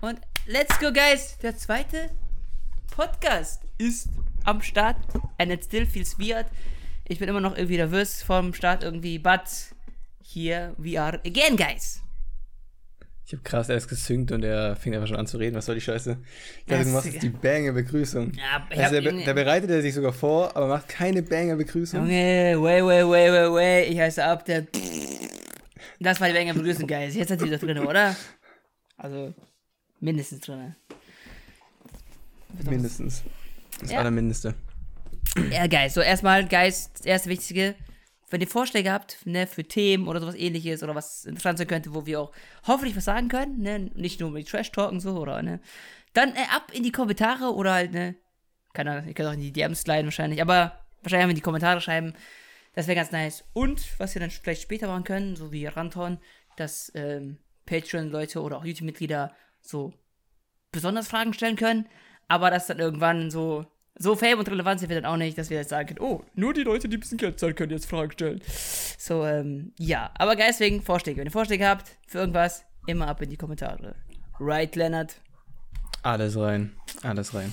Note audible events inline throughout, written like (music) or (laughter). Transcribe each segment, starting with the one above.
Und let's go, guys. Der zweite Podcast ist am Start. And it still feels weird. Ich bin immer noch irgendwie nervös vom Start irgendwie, but here we are again, guys. Ich hab krass erst gesynkt und er fing einfach schon an zu reden. Was soll die Scheiße? Ich dachte, du machst jetzt die Banger-Begrüßung. Ja, Also da, da bereitet er sich sogar vor, aber macht keine Banger-Begrüßung. Junge, way, way, way, way, way. Ich heiße Abdel. Das war die Banger Begrüßung, guys. Jetzt hat sie wieder drin, oder? Also, mindestens drin. Mindestens. Das Ja. Allermindeste. Ja, guys. So, erstmal, guys, das erste Wichtige. Wenn ihr Vorschläge habt, ne, für Themen oder sowas ähnliches oder was interessant sein könnte, wo wir auch hoffentlich was sagen können, ne, nicht nur mit Trash talken so oder, ne, dann äh, ab in die Kommentare oder halt, ne, keine Ahnung, ihr könnt auch in die DMs sliden wahrscheinlich, aber wahrscheinlich haben wir in die Kommentare schreiben. Das wäre ganz nice. Und was wir dann vielleicht später machen können, so wie Ranton, dass ähm, Patreon-Leute oder auch YouTube-Mitglieder so besonders Fragen stellen können, aber das dann irgendwann so so Fame und Relevanz sind wir dann auch nicht, dass wir jetzt sagen können, oh, nur die Leute, die ein bisschen Geld zahlen, können jetzt Fragen stellen. So, ähm, ja. Aber deswegen Vorschläge. Wenn ihr Vorschläge habt für irgendwas, immer ab in die Kommentare. Right, Leonard? Alles rein. Alles rein.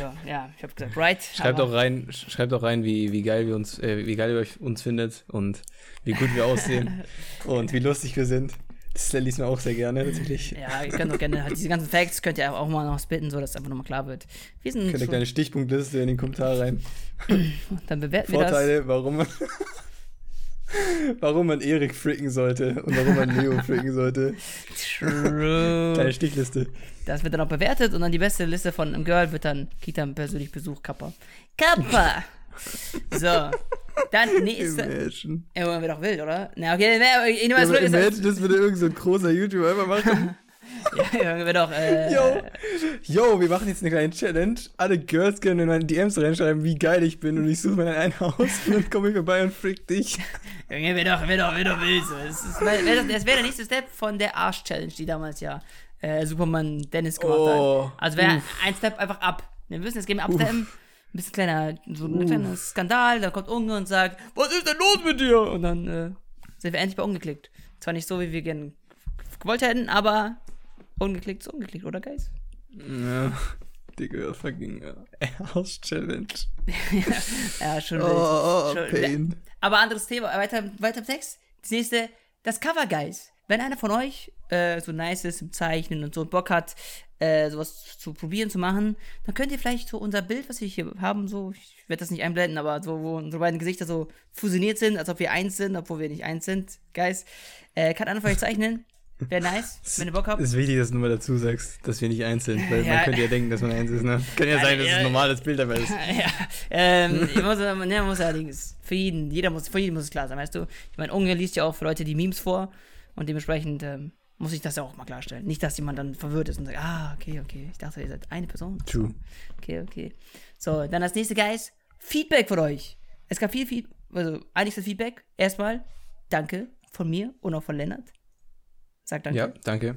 Ja, ja, ich hab gesagt, right. Schreibt auch rein, sch- schreibt auch rein, wie, wie geil wir uns, äh, wie geil ihr euch uns findet und wie gut wir aussehen (laughs) und wie lustig wir sind. Das liest mir auch sehr gerne, tatsächlich. Ja, ihr könnt auch gerne, halt diese ganzen Facts könnt ihr auch mal noch spitten, so dass es einfach nochmal klar wird. Wir sind Könnt kleine Stichpunktliste in den Kommentar rein. dann bewerten wir das. Vorteile, warum man, (laughs) warum man Erik fricken sollte und warum man Leo fricken sollte. True. Kleine Stichliste. Das wird dann auch bewertet und dann die beste Liste von einem Girl wird dann, dann persönlich Besuch, Kappa. Kappa! So. Dann nächste. Imagine. Ja, wird doch wild, oder? Na, okay, ne, ich nehme mal so. imagine, das würde irgend so ein großer YouTuber einfach machen. (laughs) Ja, wird doch, äh. Yo, yo, wir machen jetzt eine kleine Challenge. Alle Girls können in meine DMs reinschreiben, wie geil ich bin und ich suche mir dann ein Haus und dann komme ich vorbei und frick dich. Junge, wird doch, wird doch, wird doch wild. So. Das, ist, wär, das wäre der nächste Step von der Arsch-Challenge, die damals ja äh, Superman Dennis gemacht Oh, hat. Also wäre ein Step einfach ab. Wir müssen jetzt gehen wir absteppen. Ein bisschen kleiner, so ein kleiner Skandal, dann kommt Unge und sagt, was ist denn los mit dir? Und dann äh, sind wir endlich bei ungeklickt. Zwar nicht so, wie wir gerne gewollt hätten, aber ungeklickt ist ungeklickt, oder Guys? Ja, Digga, fucking äh, House-Challenge. (laughs) Ja, schon Oh, wild. oh, Schon- Pain. Aber anderes Thema, weiter, weiter im Text. Das nächste, das Cover Guys. Wenn einer von euch äh, so nice ist im Zeichnen und so Bock hat, äh, sowas zu probieren zu machen, dann könnt ihr vielleicht so unser Bild, was wir hier haben, so, ich werde das nicht einblenden, aber so, wo unsere beiden Gesichter so fusioniert sind, als ob wir eins sind, obwohl wir nicht eins sind, Guys, äh, kann einer von euch zeichnen. Wäre nice, (laughs) wenn ihr Bock habt. ist wichtig, dass du mal dazu sagst, dass wir nicht eins sind, (laughs) weil Ja. man könnte ja denken, dass man eins ist, ne? (laughs) Kann ja sein, dass es ein normales Bild dabei ist. ja, ähm, ich muss, ne, man muss allerdings, für jeden, jeder muss, für jeden muss es klar sein, weißt du? Ich meine, Unge liest ja auch für Leute die Memes vor und dementsprechend ähm, muss ich das ja auch mal klarstellen. Nicht, dass jemand dann verwirrt ist und sagt, ah, okay, okay, ich dachte, ihr seid eine Person. True. Okay, okay. So, dann das nächste, Guys, Feedback von euch. Es gab viel Feedback, also einiges Feedback. Erstmal, danke von mir und auch von Lennart. Sag danke. Ja, danke.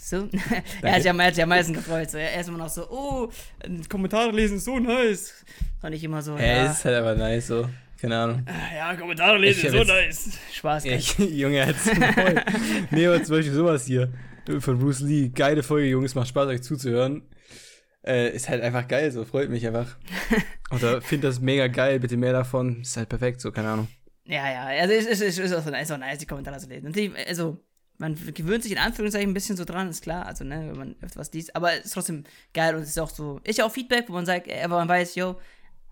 So. (laughs) er, hat sich am, er hat sich am meisten gefreut. So. Er ist immer noch so, oh, Kommentare lesen ist so nice. Und ich immer so, Hä, ja, ist halt aber nice so. Keine Ahnung. ja, Kommentare lesen so jetzt- nice. Spaß, Ja, ich, (laughs) Junge, (laughs) hat's voll. Nee, aber zum Beispiel sowas hier von Bruce Lee. Geile Folge, Jungs, macht Spaß, euch zuzuhören. Äh, ist halt einfach geil, so freut mich einfach. (laughs) Oder find das mega geil, bitte mehr davon. Ist halt perfekt, so, keine Ahnung. Ja, ja, also es ist, ist, ist, auch, so nice, auch nice, die Kommentare zu lesen. Natürlich, also, man gewöhnt sich in Anführungszeichen ein bisschen so dran, ist klar, also, ne, wenn man öfter was liest, aber es ist trotzdem geil und es ist auch so, ist ja auch Feedback, wo man sagt, äh, aber man weiß, yo,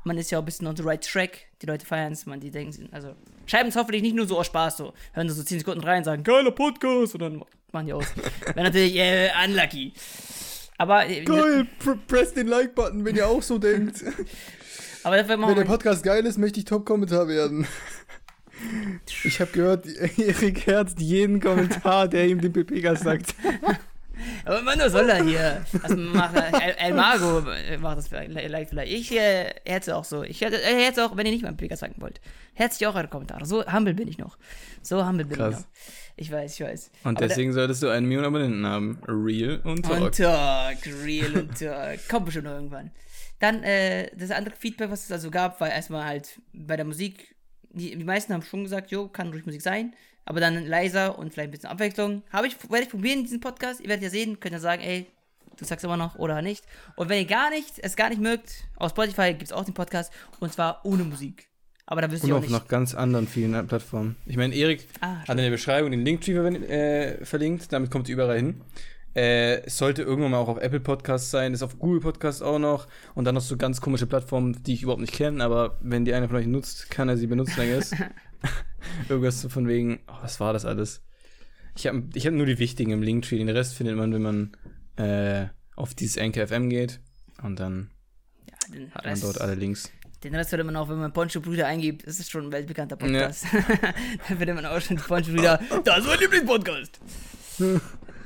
man ist ja auch ein bisschen on the right track, die Leute feiern es, man, die denken, also, schreiben es hoffentlich nicht nur so aus Spaß, so, hören so 10 Sekunden rein, sagen, geiler Podcast, und dann machen die aus. (laughs) Wäre natürlich, äh, unlucky. Aber, äh, Geil, pr press den Like-Button, wenn ihr auch so denkt. (laughs) aber dafür wenn der Podcast geil ist, möchte ich Top-Kommentar werden. Ich habe gehört, (laughs) Erik herzt jeden Kommentar, der ihm den PP-Gas sagt. Aber man, was soll er hier? Was macht er? El, El Mago macht das vielleicht, vielleicht. Ich äh, auch so. Ich äh, herze auch, wenn ihr nicht mal Pegas sagen wollt. Herze ich auch eure Kommentare. So humble bin ich noch. So humble bin Krass. ich noch. Ich weiß, ich weiß. Und Aber deswegen solltest du einen Million Abonnenten haben. Real und da, Talk. und Talk, real und Talk. Kommt bestimmt noch irgendwann. Dann, äh, das andere Feedback, was es also gab, war erstmal halt bei der Musik. Die, die meisten haben schon gesagt, jo, kann ruhig Musik sein. Aber dann leiser und vielleicht ein bisschen Abwechslung. Habe ich, werde ich probieren, diesen Podcast. Ihr werdet ja sehen, könnt ja sagen, ey, du sagst immer noch oder nicht. Und wenn ihr gar nicht, es gar nicht mögt, auf Spotify gibt es auch den Podcast und zwar ohne Musik. Aber da wisst Und ihr auch auf nicht. noch ganz anderen vielen Plattformen. Ich meine, Erik Ah, hat in der Beschreibung den Linktree äh, verlinkt, damit kommt ihr überall hin. Äh, es sollte irgendwann mal auch auf Apple Podcasts sein, ist auf Google Podcasts auch noch und dann noch so ganz komische Plattformen, die ich überhaupt nicht kenne, aber wenn die einer von euch nutzt, kann er sie benutzen, I guess. (laughs) (laughs) Irgendwas von wegen, oh, was war das alles? Ich habe ich hab nur die wichtigen im Linktree, den Rest findet man, wenn man äh, auf dieses Anchor FM geht und dann ja, hat man dort alle Links. den Rest würde man auch, wenn man Poncho Brüder eingibt, ist es schon ein weltbekannter Podcast. (laughs) Dann würde man auch schon Poncho Brüder, (laughs) das ist mein Lieblingspodcast.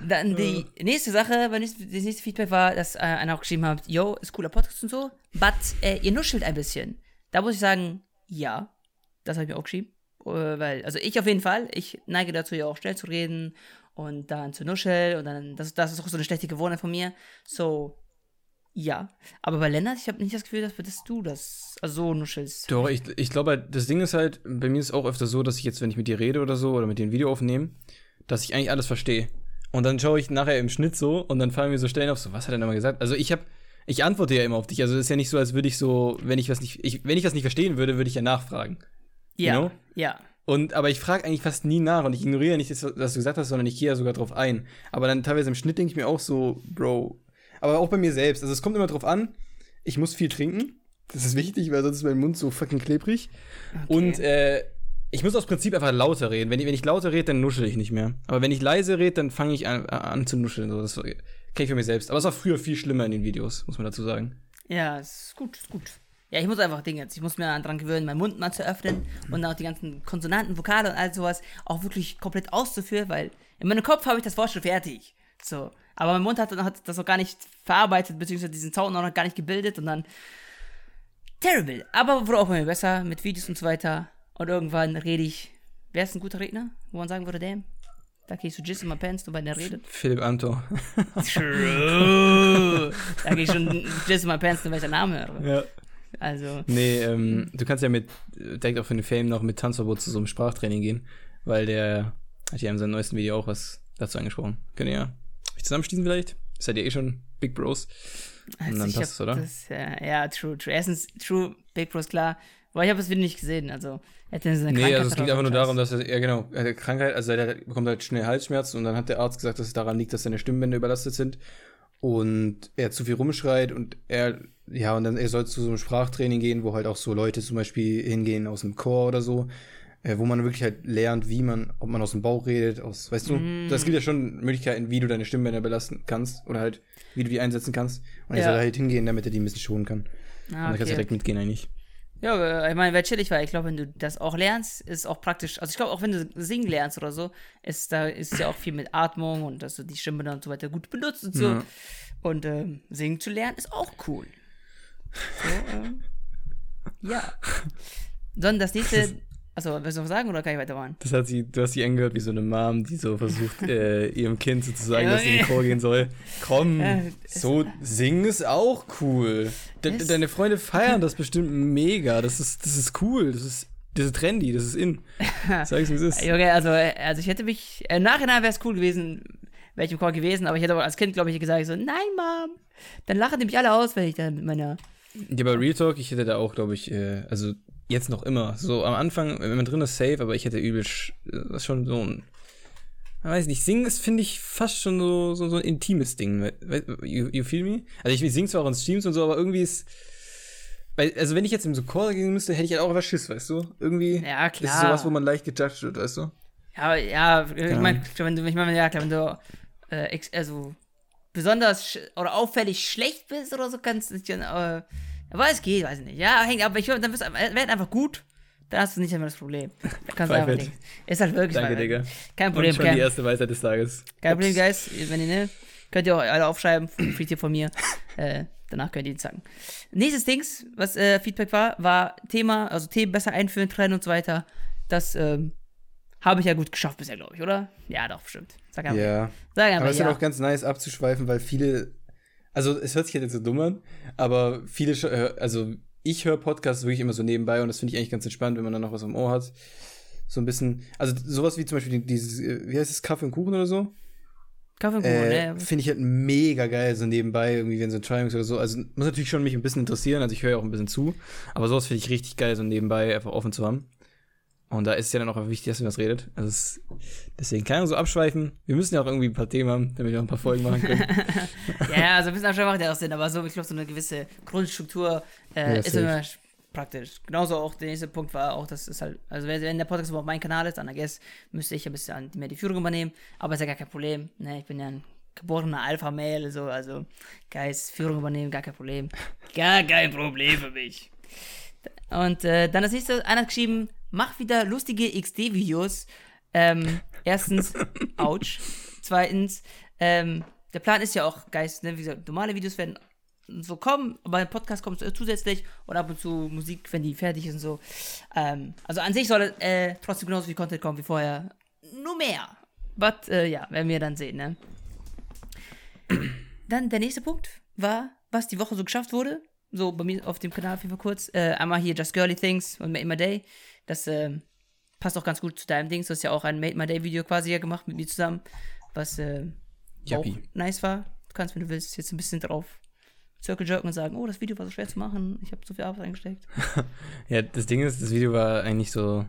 Dann die nächste Sache, das nächste Feedback war, dass äh, einer auch geschrieben hat, yo, ist cooler Podcast und so, but äh, ihr nuschelt ein bisschen. Da muss ich sagen, ja, das habe ich mir auch geschrieben. Äh, weil, also ich auf jeden Fall, ich neige dazu ja auch schnell zu reden und dann zu nuscheln und dann, das, das ist auch so eine schlechte Gewohnheit von mir. So, ja. Aber bei Lennart, ich habe nicht das Gefühl, dass, dass du das also so nuschelst. Doch, ich, ich glaube, halt, das Ding ist halt, bei mir ist es auch öfter so, dass ich jetzt, wenn ich mit dir rede oder so, oder mit dir ein Video aufnehme, dass ich eigentlich alles verstehe. Und dann schaue ich nachher im Schnitt so und dann fallen mir so Stellen auf, so, was hat er denn nochmal gesagt? Also ich habe, ich antworte ja immer auf dich. Also es ist ja nicht so, als würde ich so, wenn ich was nicht, ich, wenn ich was nicht verstehen würde, würde ich ja nachfragen. Ja, know? ja. Und, aber ich frage eigentlich fast nie nach und ich ignoriere nicht, das, was du gesagt hast, sondern ich gehe ja sogar drauf ein. Aber dann teilweise im Schnitt denke ich mir auch so, Bro. Aber auch bei mir selbst. Also es kommt immer drauf an, ich muss viel trinken. Das ist wichtig, weil sonst ist mein Mund so fucking klebrig. Und äh, ich muss aus Prinzip einfach lauter reden. Wenn ich, wenn ich lauter rede, dann nuschel ich nicht mehr. Aber wenn ich leise rede, dann fange ich an, an zu nuscheln. So. Das kenne ich für mich selbst. Aber es war früher viel schlimmer in den Videos, muss man dazu sagen. Ja, ist gut, ist gut. Ja, ich muss einfach Dinge jetzt. Ich muss mir daran gewöhnen, meinen Mund mal zu öffnen und auch die ganzen Konsonanten, Vokale und all sowas auch wirklich komplett auszuführen, weil in meinem Kopf habe ich das Wort schon fertig. So. Aber mein Mund hat, hat das noch gar nicht verarbeitet, beziehungsweise diesen Sound noch gar nicht gebildet und dann. Terrible. Aber wurde auch immer besser mit Videos und so weiter. Und irgendwann rede ich. Wer ist ein guter Redner? Wo man sagen würde, damn. Da gehe ich so Jizz in my pants, wenn der redet. Philipp Amthor. True. da gehe ich schon Jizz in my pants, wenn ich den Namen höre. ja. Also. Nee, ähm, du kannst ja mit, direkt auch für den Fame noch mit Tanzverbot zu so einem Sprachtraining gehen, weil der hat ja in seinem neuesten Video auch was dazu angesprochen. Könnt ihr ja euch zusammenschließen vielleicht? Seid ihr eh schon Big Bros? Und dann Also ich passt es, oder? Das, ja, ja, true, true. Erstens, true, Big Bros, klar. Aber ich habe das Video nicht gesehen, also. Er hat eine Nee, also es geht oder einfach nur darum, dass er, ja genau, er hat Krankheit, also er bekommt halt schnell Halsschmerzen und dann hat der Arzt gesagt, dass es daran liegt, dass seine Stimmbänder überlastet sind und er zu viel rumschreit und er, ja, und dann er soll zu so einem Sprachtraining gehen, wo halt auch so Leute zum Beispiel hingehen aus dem Chor oder so, äh, wo man wirklich halt lernt, wie man, ob man aus dem Bauch redet, aus, weißt du, Mm. das gibt ja schon Möglichkeiten, wie du deine Stimmbänder belasten kannst oder halt, wie du die einsetzen kannst und er Ja. soll halt hingehen, damit er die ein bisschen schonen kann. Ah, und dann kannst du direkt mitgehen eigentlich. Ja, aber ich meine, wäre chillig, weil ich glaube, wenn du das auch lernst, ist auch praktisch. Also ich glaube, auch wenn du singen lernst oder so, ist da ist ja auch viel mit Atmung und dass du die Stimme dann und so weiter gut benutzt und so. Ja. Und ähm, singen zu lernen ist auch cool. So, ähm, ja. Dann das nächste. (laughs) Achso, willst du noch sagen oder kann ich weitermachen? Das hat sie, du hast sie angehört wie so eine Mom, die so versucht, äh, (laughs) ihrem Kind sozusagen, dass sie in den Chor gehen soll. Komm, so singen ist auch cool. De deine Freunde feiern das bestimmt mega. Das ist, das ist cool. Das ist, das ist trendy. Das ist in. (laughs) Sag ich, wie es ist. Junge, also, äh, also ich hätte mich. Im Nachhinein wäre es cool gewesen, wäre ich im Chor gewesen, aber ich hätte aber als Kind, glaube ich, gesagt, so, nein, Mom. Dann lachen die mich alle aus, wenn ich dann mit meiner. Ja, bei Real Talk, ich hätte da auch, glaube ich, äh, also jetzt noch immer. So am Anfang, wenn man drin ist, safe, aber ich hätte übel sch- das ist schon so ein. Ich weiß nicht, singen ist, finde ich, fast schon so, so, so ein intimes Ding. You, you feel me? Also ich, ich singe zwar auch in Streams und so, aber irgendwie ist. Weil, also wenn ich jetzt im so Chor gehen müsste, hätte ich halt auch einfach Schiss, weißt du? Irgendwie Ja, ist klar. sowas, wo man leicht gejudged wird, weißt du? Ja, ja, ich meine, wenn du, ich meine, ja, klar, wenn du, äh, also, besonders oder auffällig schlecht bist oder so, kannst du dann, äh, aber es geht, weiß ich nicht. Ja, hängt, aber ich dann wirst du, werd einfach gut, dann hast du nicht mehr das Problem. (laughs) Kannst du einfach nicht. Ist halt wirklich Danke, Digga. Kein Und Problem, schon kein, die erste Weisheit des Tages. kein Problem, Ups. Guys. Wenn ihr, ne, könnt ihr auch alle aufschreiben, (clears throat) kriegt ihr von mir. (laughs) äh, danach könnt ihr ihn sagen. Nächstes Dings, was äh, Feedback war, war Thema, also Themen besser einführen, trennen und so weiter. Das, ähm, habe ich ja gut geschafft bisher, glaube ich, oder? Ja, doch, bestimmt. Sag einfach. Ja. Sag Aber einfach es ist ja. halt auch ganz nice abzuschweifen, weil viele, also es hört sich jetzt so dumm an, aber viele, äh, also ich höre Podcasts wirklich immer so nebenbei und das finde ich eigentlich ganz entspannt, wenn man dann noch was am Ohr hat. So ein bisschen, also sowas wie zum Beispiel die- dieses, äh, wie heißt es, Kaffee und Kuchen oder so? Kaffee und Äh, Kuchen, ne? Finde ich halt mega geil, so nebenbei, irgendwie, wenn so ein Triumphs oder so. Also muss natürlich schon mich ein bisschen interessieren, also ich höre ja auch ein bisschen zu. Aber sowas finde ich richtig geil, so nebenbei einfach offen zu haben. Und da ist es ja dann auch wichtig, dass man das redet. Also es, deswegen kann man so abschweifen. Wir müssen ja auch irgendwie ein paar Themen haben, damit wir auch ein paar Folgen machen können. (laughs) Ja, ja, also ein bisschen Abstand macht ja auch Sinn, aber so, ich glaube, so eine gewisse Grundstruktur äh, Ja, ist safe. immer sch- praktisch. Genauso auch der nächste Punkt war auch, dass es halt, also wenn, wenn der Podcast überhaupt mein Kanal ist, dann I guess, müsste ich ein bisschen mehr die Führung übernehmen, aber ist ja gar kein Problem. Ne? Ich bin ja ein geborener Alpha-Mail, so, also Geist, Führung übernehmen, gar kein Problem. Gar kein Problem für mich. Und äh, dann das nächste, einer hat geschrieben, mach wieder lustige XD-Videos. Ähm, erstens, (laughs) ouch. Zweitens, ähm, der Plan ist ja auch, Geist, ne, wie gesagt, normale Videos werden so kommen, aber ein Podcast kommt äh, zusätzlich und ab und zu Musik, wenn die fertig ist und so. Ähm, also an sich soll äh, trotzdem genauso viel Content kommen wie vorher. Nur mehr. But, äh, ja, werden wir dann sehen, ne? Dann der nächste Punkt war, was die Woche so geschafft wurde. So bei mir auf dem Kanal auf jeden Fall kurz. Äh, einmal hier Just Girly Things und Made My Day. Das äh, passt auch ganz gut zu deinem Dings. Du hast ja auch ein Made My Day Video quasi ja gemacht mit mir zusammen, was äh, auch nice war. Du kannst, wenn du willst, jetzt ein bisschen drauf Circle jerken und sagen, oh, das Video war so schwer zu machen. Ich habe so viel Arbeit eingesteckt. (laughs) ja, das Ding ist, das Video war eigentlich so.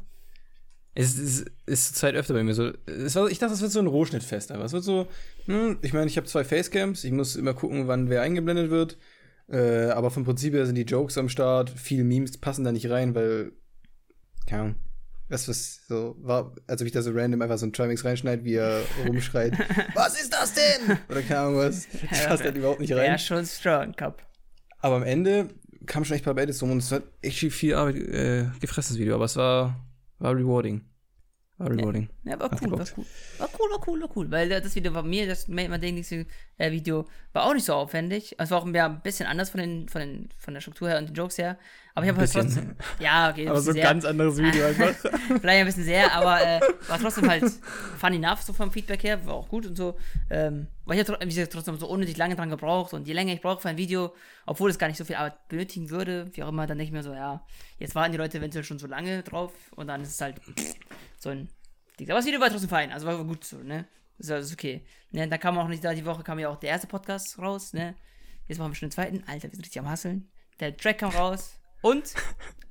Es ist, ist zur Zeit öfter bei mir so. War, ich dachte, es wird so ein Rohschnittfest, aber es wird so. Hm, ich meine, ich habe zwei Facecams, ich muss immer gucken, wann wer eingeblendet wird. Äh, aber vom Prinzip her sind die Jokes am Start, viele Memes passen da nicht rein, weil. Keine Ahnung. Was, was so war, als ob ich da so random einfach so ein Trimix reinschneide, wie er (laughs) rumschreit. was ist das denn? Oder keine Ahnung was. Das passt halt überhaupt nicht rein. Ja, schon strong, Cup. Aber am Ende kam schon echt ein paar Edits rum und es hat echt viel Arbeit äh, gefressen, das Video. Aber es war, war rewarding. War rewarding. Ja, war Hat cool, war cool. War cool, war cool, war cool. Weil das Video bei mir, das Made My Day Video, war auch nicht so aufwendig. Es war auch ja, ein bisschen anders von, den, von, den, von der Struktur her und den Jokes her. Aber ich habe halt trotzdem. Ja, okay. Aber so ein ganz anderes Video (laughs) einfach. Vielleicht ein bisschen sehr, aber äh, war trotzdem halt funny enough, so vom Feedback her, war auch gut und so. Ähm, weil ich habe trotzdem so unnötig lange dran gebraucht und je länger ich brauche für ein Video, obwohl es gar nicht so viel Arbeit benötigen würde, wie auch immer, dann denke ich mir so, ja, jetzt warten die Leute eventuell schon so lange drauf und dann ist es halt so ein Ding. Aber das Video war trotzdem fein, also war gut so, ne? Das ist alles okay. Ne, da kam auch nicht, da die Woche kam ja auch der erste Podcast raus, ne? Jetzt machen wir schon den zweiten. Alter, wir sind richtig am Hasseln. Der Track kam raus. Und,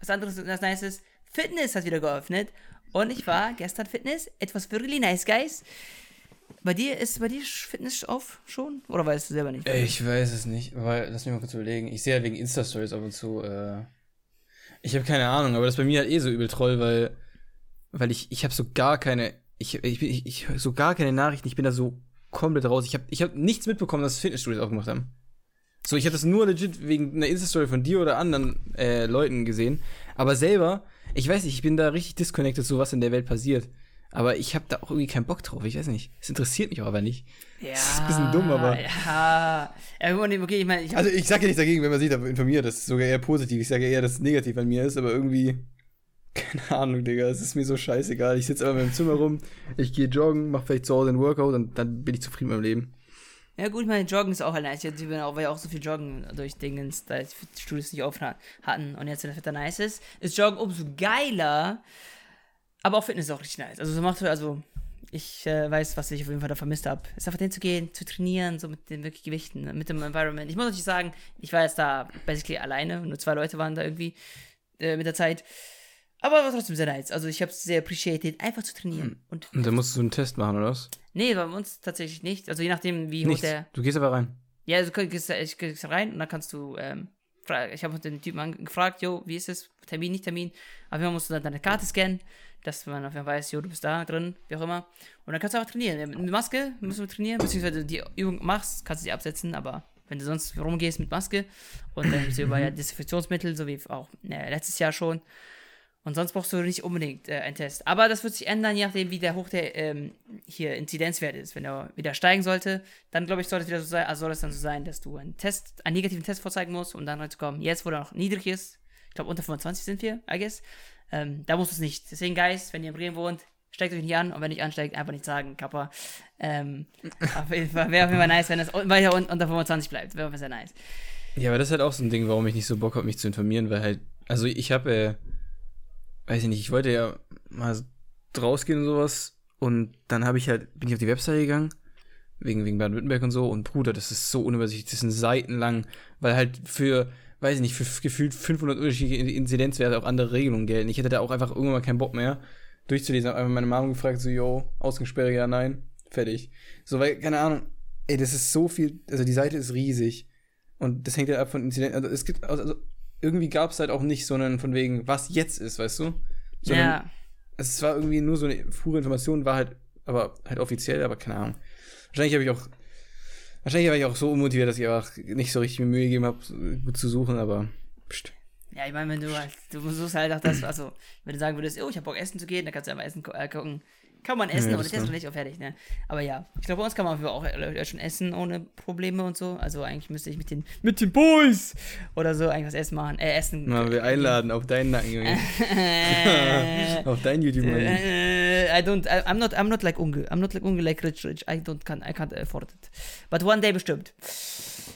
was anderes, das Nice ist, Fitness hat wieder geöffnet. Und ich war gestern Fitness. Etwas really nice, guys. Bei dir ist bei dir Fitness auf schon? Oder weißt du selber nicht? Ich weiß es nicht, weil, lass mich mal kurz überlegen. Ich sehe ja wegen Insta-Stories ab und zu, äh, ich habe keine Ahnung, aber das bei mir halt eh so übel Troll, weil, weil ich, ich habe so gar keine, ich, ich, ich, ich so gar keine Nachrichten, ich bin da so komplett raus. Ich habe ich hab nichts mitbekommen, dass Fitnessstudios aufgemacht haben. So, ich habe das nur legit wegen einer Insta-Story von dir oder anderen äh, Leuten gesehen. Aber selber, ich weiß nicht, ich bin da richtig disconnected, so was in der Welt passiert. Aber ich habe da auch irgendwie keinen Bock drauf. Ich weiß nicht. Es interessiert mich auch aber nicht. ja, das ist ein bisschen dumm, aber- Ja. okay, ich meine, ich Also ich sage ja nichts dagegen, wenn man sich da informiert. Das ist sogar eher positiv. Ich sage eher, dass es negativ an mir ist, aber irgendwie. (laughs) Keine Ahnung, Digga. Es ist mir so scheißegal. Ich sitze einfach in meinem Zimmer rum, ich gehe joggen, mache vielleicht zu Hause ein Workout und dann bin ich zufrieden mit meinem Leben. Ja gut, ich meine, Joggen ist auch nice. Jetzt weil ja auch so viel Joggen durch Dingens, da die Studios nicht offen hat- hatten und jetzt, wenn das Wetter nice ist, ist Joggen umso geiler. Aber auch Fitness ist auch richtig nice. Also so macht also ich äh, weiß, was ich auf jeden Fall da vermisst habe. Ist einfach hinzugehen, zu trainieren, so mit den wirklich Gewichten, mit dem Environment. Ich muss natürlich sagen, ich war jetzt da basically alleine, nur zwei Leute waren da irgendwie äh, mit der Zeit. Aber war trotzdem sehr nice. Also ich habe es sehr appreciated, einfach zu trainieren. Und Und dann musst du einen Test machen, oder was? nee, bei uns tatsächlich nicht. Also je nachdem, wie hoch der Du gehst aber rein. ja, also du gehst, ich gehst rein und dann kannst du, ähm, ich habe den Typen gefragt, jo, wie ist es? Termin, nicht Termin. Auf jeden Fall musst du dann deine Karte scannen, dass man auf jeden Fall weiß, jo, du bist da drin, wie auch immer. Und dann kannst du auch trainieren. Mit Maske musst du trainieren, beziehungsweise die Übung machst, kannst du sie absetzen, aber wenn du sonst rumgehst mit Maske und dann über ja (laughs) Desinfektionsmittel, so wie auch äh, letztes Jahr schon. Und sonst brauchst du nicht unbedingt äh, einen Test. Aber das wird sich ändern, je nachdem, wie der hoch der ähm, hier Inzidenzwert ist. Wenn er wieder steigen sollte, dann glaube ich, soll es wieder so sein, also soll es dann so sein, dass du einen Test, einen negativen Test vorzeigen musst, um dann reinzukommen. Jetzt, wo er noch niedrig ist, ich glaube unter 25 sind wir, I guess, ähm, da muss es nicht. Deswegen, Guys, wenn ihr in Bremen wohnt, steckt euch nicht an und wenn nicht ansteigt, einfach nicht sagen, Kappa. Ähm, (laughs) auf jeden Fall, wäre auf jeden Fall nice, wenn es un- weiter un- unter 25 bleibt. Wäre auf jeden Fall sehr nice. Ja, aber das ist halt auch so ein Ding, warum ich nicht so Bock habe, mich zu informieren, weil halt, also ich habe, äh, weiß ich nicht, ich wollte ja mal rausgehen und sowas und dann habe ich halt, bin ich auf die Webseite gegangen wegen, wegen Baden-Württemberg und so. Und Bruder, das ist so unübersichtlich, das sind Seiten lang, weil halt für, weiß ich nicht, für gefühlt 500 unterschiedliche Inzidenzwerte auch andere Regelungen gelten. Ich hätte da auch einfach irgendwann mal keinen Bock mehr durchzulesen. Hab einfach meine Mama gefragt, so, yo, Ausgangssperre, ja, nein, fertig. So, weil, keine Ahnung, ey, das ist so viel, also die Seite ist riesig. Und das hängt ja ab von Inzidenten. Also es gibt, also irgendwie gab es halt auch nicht so einen von wegen, was jetzt ist, weißt du? Sondern Ja. es war irgendwie nur so eine pure Information, war halt, aber halt offiziell, aber keine Ahnung. Wahrscheinlich habe ich auch, wahrscheinlich war ich auch so unmotiviert, dass ich einfach nicht so richtig mir Mühe gegeben habe, gut zu suchen, aber pst. Ja, ich meine, wenn du halt, du suchst halt auch das, also, wenn du sagen würdest, oh, ich hab Bock essen zu gehen, dann kannst du einfach essen äh, gucken. Kann man essen, Ja, aber das das ist kann- nicht auch fertig, ne? Aber ja, ich glaube, bei uns kann man auch äh, schon essen ohne Probleme und so. Also eigentlich müsste ich mit den, mit den Boys oder so eigentlich was essen machen, äh, essen. Mal wir einladen auf deinen Nacken, Junge. (laughs) Auf deinen youtube äh, I don't, I, I'm not, I'm not like Unge. I'm not like Unge like Rich Rich. I don't, can, I can't afford it. But one day bestimmt.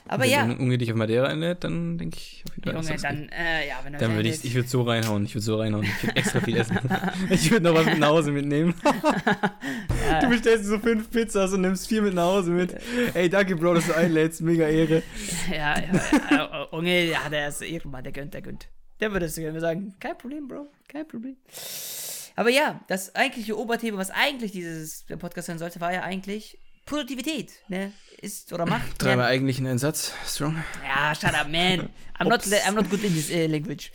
Aber Wenn ja, dann Unge dich auf Madeira einlädt, dann denke ich auf jeden Fall. Junge, dann, äh, ja, wenn. Dann würde ich, ich würde so reinhauen, ich würde so reinhauen. Ich würde extra viel essen. (laughs) ich würde noch was mit nach Hause mitnehmen. (laughs) (laughs) du bestellst so fünf Pizzas und nimmst vier mit nach Hause mit. Ey, danke, Bro, dass du einlädst. Mega Ehre. Ja, ja, ja, äh, Unge, ja, der ist Ehrenmann, der gönnt, der gönnt. Der würde es gerne sagen, kein Problem, Bro, kein Problem. Aber ja, das eigentliche Oberthema, was eigentlich dieses Podcast sein sollte, war ja eigentlich Produktivität, ne? Ist oder macht. (laughs) Dreimal lernen. eigentlich einen Satz. Strong. Ja, shut up, man. I'm not. I'm not good in this uh, language.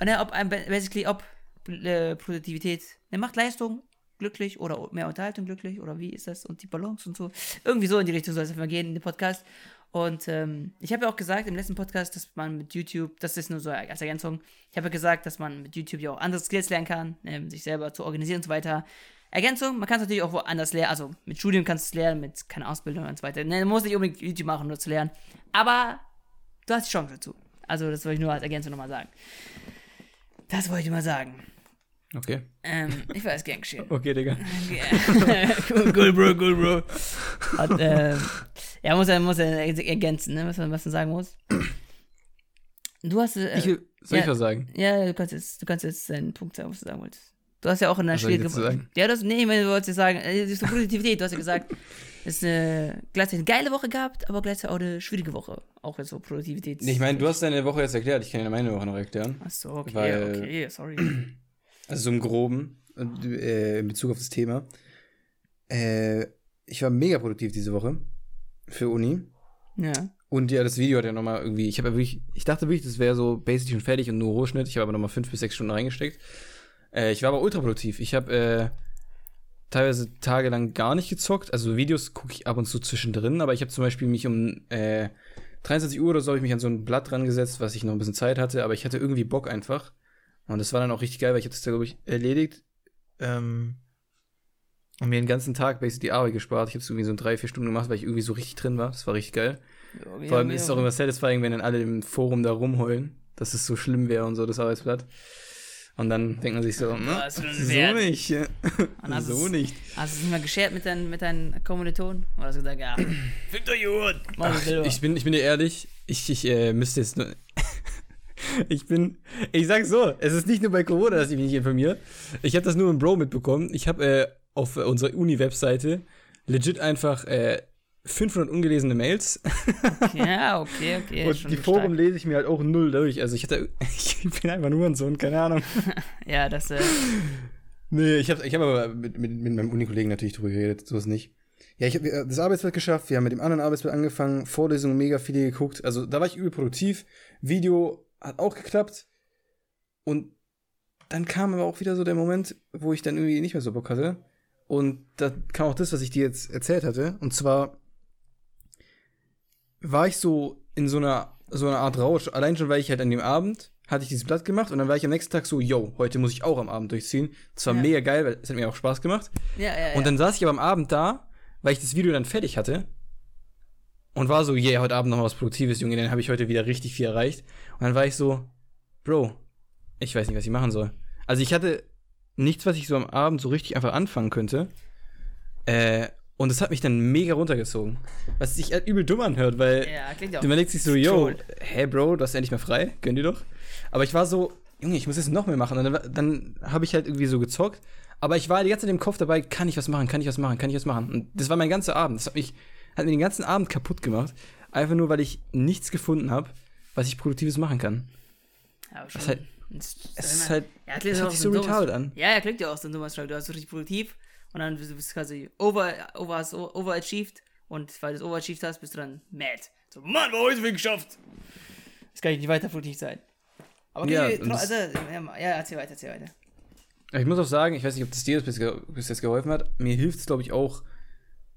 Und ne, ob, basically, ob äh, Produktivität, ne, macht Leistung glücklich oder mehr Unterhaltung glücklich oder wie ist das und die Balance und so. Irgendwie so in die Richtung soll es einfach gehen in dem Podcast. Und ähm, ich habe ja auch gesagt im letzten Podcast, dass man mit YouTube, das ist nur so als Ergänzung, ich habe ja gesagt, dass man mit YouTube ja auch andere Skills lernen kann, ähm, sich selber zu organisieren und so weiter. Ergänzung, man kann es natürlich auch woanders lernen, also mit Studium kannst du es lernen, mit keine Ausbildung und so weiter. Ne, du musst nicht unbedingt YouTube machen, das zu lernen. Aber du hast die Chance dazu. Also, das wollte ich nur als Ergänzung nochmal sagen. Das wollte ich mal sagen. Okay. Ähm, ich weiß gern geschehen. (laughs) Okay, Digga. cool, (laughs) cool, Bro, cool, Bro. Hat, ähm, ja, muss er, muss er ergänzen, ne, was man, was man sagen muss. Du hast, äh, Ich, soll ich ja. was sagen? ja, du kannst jetzt, du kannst jetzt deinen Punkt sagen, was du sagen wolltest. Du hast ja auch in der Was soll ich Schwierige. jetzt sagen? Ja, das, nee, ich meine, du wolltest ja sagen, äh, das ist eine Produktivität, du hast ja gesagt, (laughs) es ist eine gleichzeitig eine geile Woche gehabt, aber gleichzeitig auch eine schwierige Woche. Auch jetzt so Produktivität. Nee, ich meine, du hast deine Woche jetzt erklärt. Ich kann ja meine Woche noch erklären. Achso, okay, Weil- okay, sorry. (clears throat) Also so im Groben, äh, in Bezug auf das Thema. Äh, ich war mega produktiv diese Woche für Uni. Ja. Und ja, das Video hat ja nochmal irgendwie, ich habe ja wirklich, ich dachte wirklich, das wäre so basic und fertig und nur Rohschnitt. Ich habe aber nochmal fünf bis sechs Stunden reingesteckt. Äh, ich war aber ultra produktiv. Ich habe äh, teilweise tagelang gar nicht gezockt. Also Videos gucke ich ab und zu zwischendrin, aber ich habe zum Beispiel mich um äh, 23 Uhr oder so habe ich mich an so ein Blatt dran gesetzt, was ich noch ein bisschen Zeit hatte, aber ich hatte irgendwie Bock einfach. Und das war dann auch richtig geil, weil ich habe das da, glaube ich, erledigt. Ähm, und mir den ganzen Tag basically die Arbeit gespart. Ich habe es irgendwie so in drei, vier Stunden gemacht, weil ich irgendwie so richtig drin war. Das war richtig geil. Vor allem ist es auch immer satisfying, wenn dann alle im Forum da rumheulen, dass es so schlimm wäre und so, das Arbeitsblatt. Und dann denkt man sich so, ein so Wert. nicht. So es- nicht. Hast du es nicht mal geshared mit deinen, mit deinen Kommilitonen? Oder hast du gesagt, ja, fick doch Juden. Mach das selber. Ich bin, ich bin dir ehrlich, ich, ich äh, müsste jetzt nur. (laughs) ich bin. Ich sag so, es ist nicht nur bei Corona, dass ich mich nicht informiere. Ich habe das nur im Bro mitbekommen. Ich habe äh, auf äh, unserer Uni-Webseite legit einfach äh, 500 ungelesene Mails. ja, okay, okay. (laughs) und schon die stark. Foren lese ich mir halt auch null durch. Also ich hatte. (laughs) Ich bin einfach nur ein Sohn, keine Ahnung. (laughs) Ja, das, äh, Nee, ich habe ich hab aber mit, mit, mit meinem Unikollegen natürlich drüber geredet, so ist nicht. Ja, ich habe das Arbeitsblatt geschafft, wir haben mit dem anderen Arbeitsblatt angefangen, Vorlesungen mega viele geguckt. Also da war ich übel produktiv. Video hat auch geklappt. Und dann kam aber auch wieder so der Moment, wo ich dann irgendwie nicht mehr so Bock hatte. Und da kam auch das, was ich dir jetzt erzählt hatte. Und zwar war ich so in so einer, so einer Art Rausch. Allein schon, weil ich halt an dem Abend hatte ich dieses Blatt gemacht und dann war ich am nächsten Tag so, yo, heute muss ich auch am Abend durchziehen. Das war Ja. mega geil, weil es hat mir auch Spaß gemacht. ja, ja, ja. Und dann saß ich aber am Abend da, weil ich das Video dann fertig hatte und war so, yeah, heute Abend noch mal was Produktives, Junge, dann habe ich heute wieder richtig viel erreicht. Und dann war ich so, Bro, ich weiß nicht, was ich machen soll. Also ich hatte nichts, was ich so am Abend so richtig einfach anfangen könnte. Äh, und das hat mich dann mega runtergezogen. Was sich halt übel dumm anhört, weil ja, klingt ja auch. man denkt sich so, yo, hä, Bro, du hast endlich mal frei, gönn dir doch. Aber ich war so, Junge, ich muss jetzt noch mehr machen. Und dann, dann habe ich halt irgendwie so gezockt. Aber ich war die ganze Zeit im Kopf dabei, kann ich was machen, kann ich was machen, kann ich was machen. Und das war mein ganzer Abend. Das hat mich hat mir den ganzen Abend kaputt gemacht. Einfach nur, weil ich nichts gefunden habe, was ich Produktives machen kann. Ja, aber Das schon. ist halt, es ist halt, ja, das hört sich so retarded an. Ja, ja, klingt ja auch so ein dummer Struggle. Du hast so richtig produktiv und dann bist du quasi over, over, hast overachieved und weil du es overachieved hast, bist du dann mad. So, Mann, warum habe ich geschafft? Das kann ich nicht weiter produktiv sein. Aber okay, Ja, das- also, ja, ja, erzähl weiter, erzähl weiter. Ich muss auch sagen, ich weiß nicht, ob das dir bis, jetzt geholfen hat. Mir hilft es, glaube ich, auch,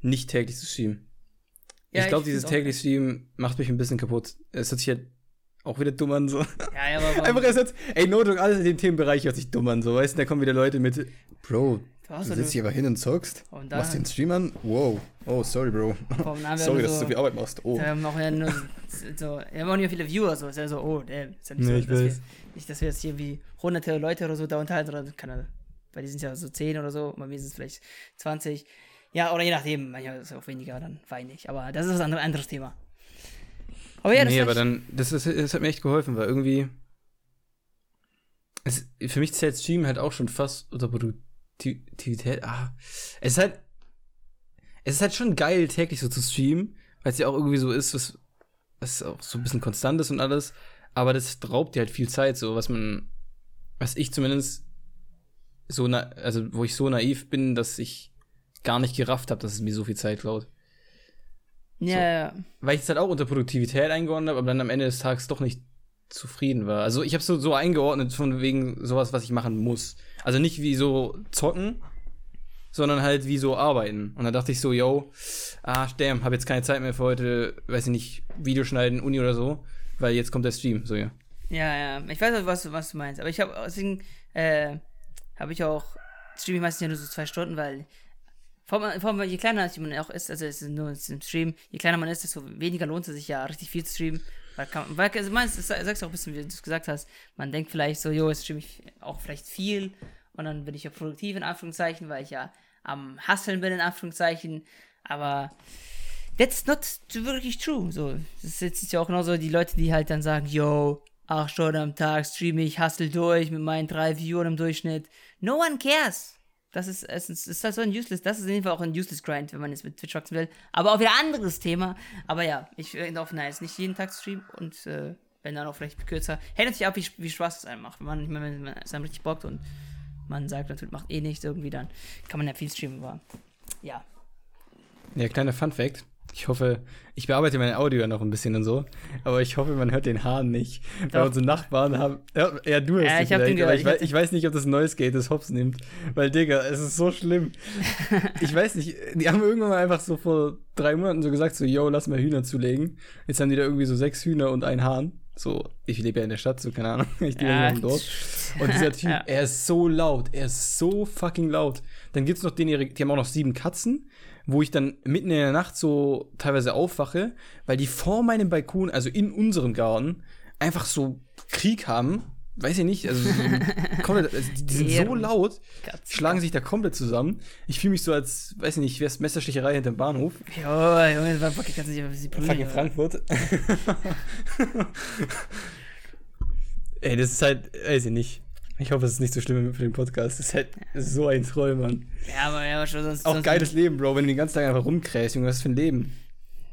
nicht täglich zu streamen. Ja, ich glaube, dieses täglich Streamen macht mich ein bisschen kaputt. Es hört sich halt auch wieder dumm an, so. Ja, ja, aber (laughs) Einfach erst jetzt, ey, Notebook, alles in dem Themenbereich hört sich dumm an, so. Weißt du, da kommen wieder Leute mit, Bro, du hast du sitzt hier aber hin und zockst, Und machst dann- den Stream an, wow, oh, sorry, Bro. (laughs) Sorry, dass du so- viel Arbeit machst, oh. Wir haben auch ja nur so, wir haben auch nicht mehr viele Viewer, so ist ja so, oh, der ist ja nicht Nee, so, ich dass wir, nicht, dass wir jetzt hier wie hunderte Leute oder so da unterhalten, sondern kann er, weil die sind ja so 10 oder so, bei mir sind es vielleicht 20. Ja, oder je nachdem, manchmal ist es auch weniger, dann weinig. Aber das ist ein anderes Thema. Aber ja, das nee, aber ich- dann, das, ist, das hat mir echt geholfen, weil irgendwie. Es, für mich zählt Stream halt auch schon fast unter Produktivität. Ah, es ist halt. Es ist halt schon geil, täglich so zu streamen, weil es ja auch irgendwie so ist, was, was auch so ein bisschen konstant ist und alles. Aber das raubt dir halt viel Zeit, so was man. Was ich zumindest so, na, also wo ich so naiv bin, dass ich gar nicht gerafft habe, dass es mir so viel Zeit klaut ja, so. ja, weil ich es halt auch unter Produktivität eingeordnet habe, aber dann am Ende des Tages doch nicht zufrieden war. Also ich habe so so eingeordnet von wegen sowas, was ich machen muss. Also nicht wie so zocken, sondern halt wie so arbeiten. Und dann dachte ich so, yo, ah, damn, habe jetzt keine Zeit mehr für heute, weiß ich nicht, Videoschneiden, Uni oder so, weil jetzt kommt der Stream, so ja. ja, ja. Ich weiß auch, was, was du meinst. Aber ich habe, deswegen, äh, habe ich auch, streame ich meistens ja nur so zwei Stunden, weil vor vor allem je kleiner man auch ist, also es ist nur im Stream, je kleiner man ist, desto weniger lohnt es sich ja richtig viel zu streamen. Weil, kann, weil also meinst, das sagst du auch ein bisschen, wie du es gesagt hast, man denkt vielleicht so, jo, jetzt streame ich auch vielleicht viel und dann bin ich ja produktiv in Anführungszeichen, weil ich ja am Hasseln bin in Anführungszeichen, aber that's not wirklich true. So, das ist jetzt ja auch genauso die Leute, die halt dann sagen, yo, acht Stunden am Tag streame ich, hustle durch mit meinen drei Viewern im Durchschnitt. No one cares. Das ist, es ist, ist halt so ein useless, das ist auf jeden Fall auch ein useless Grind, wenn man jetzt mit Twitch wachsen will. Aber auch wieder anderes Thema. Aber ja, ich finde auch nice, nicht jeden Tag streamen und äh, wenn dann auch vielleicht kürzer. Hängt natürlich ab, wie, wie Spaß es einem macht. Wenn man, wenn man es einem richtig bockt und man sagt, natürlich macht eh nichts irgendwie, dann kann man ja viel streamen, aber ja. Ja, kleiner Fun Fact. Ich hoffe, ich bearbeite mein Audio ja noch ein bisschen und so, aber ich hoffe, man hört den Hahn nicht. Weil Doch. unsere Nachbarn haben. Ja, ja du hast den ich hab den gehört, ich, ich wei- hab den- ich weiß nicht, ob das Noise Gate das Hops nimmt. Weil, Digga, es ist so schlimm. (laughs) ich weiß nicht, die haben irgendwann mal einfach so vor drei Monaten so gesagt, so, yo, lass mal Hühner zulegen. Jetzt haben die da irgendwie so sechs Hühner und ein Hahn. So, ich lebe ja in der Stadt, so keine Ahnung. Ich lebe ja. Ja. im Dorf. Und dieser (laughs) Typ, Ja. er ist so laut. Er ist so fucking laut. Dann gibt's noch den, die haben auch noch sieben Katzen, wo ich dann mitten in der Nacht so teilweise aufwache, weil die vor meinem Balkon, also in unserem Garten, einfach so Krieg haben. Weiß ich nicht, also, so (laughs) komplett, also die, die sind so laut, schlagen sich da komplett zusammen. Ich fühle mich so als, weiß ich nicht, wäre es Messersticherei hinterm Bahnhof. Jo, Junge, das war fucking, kannst du nicht, sie prügeln, Fucking oder? Frankfurt. (laughs) (laughs) Ey, das ist halt, weiß ich nicht. Ich hoffe, es ist nicht so schlimm für den Podcast. Das ist halt so ein Troll, Mann. Ja, aber ja, aber schon sonst. Auch sonst, geiles Leben, Bro, wenn du den ganzen Tag einfach rumkräst, Junge, was für ein Leben.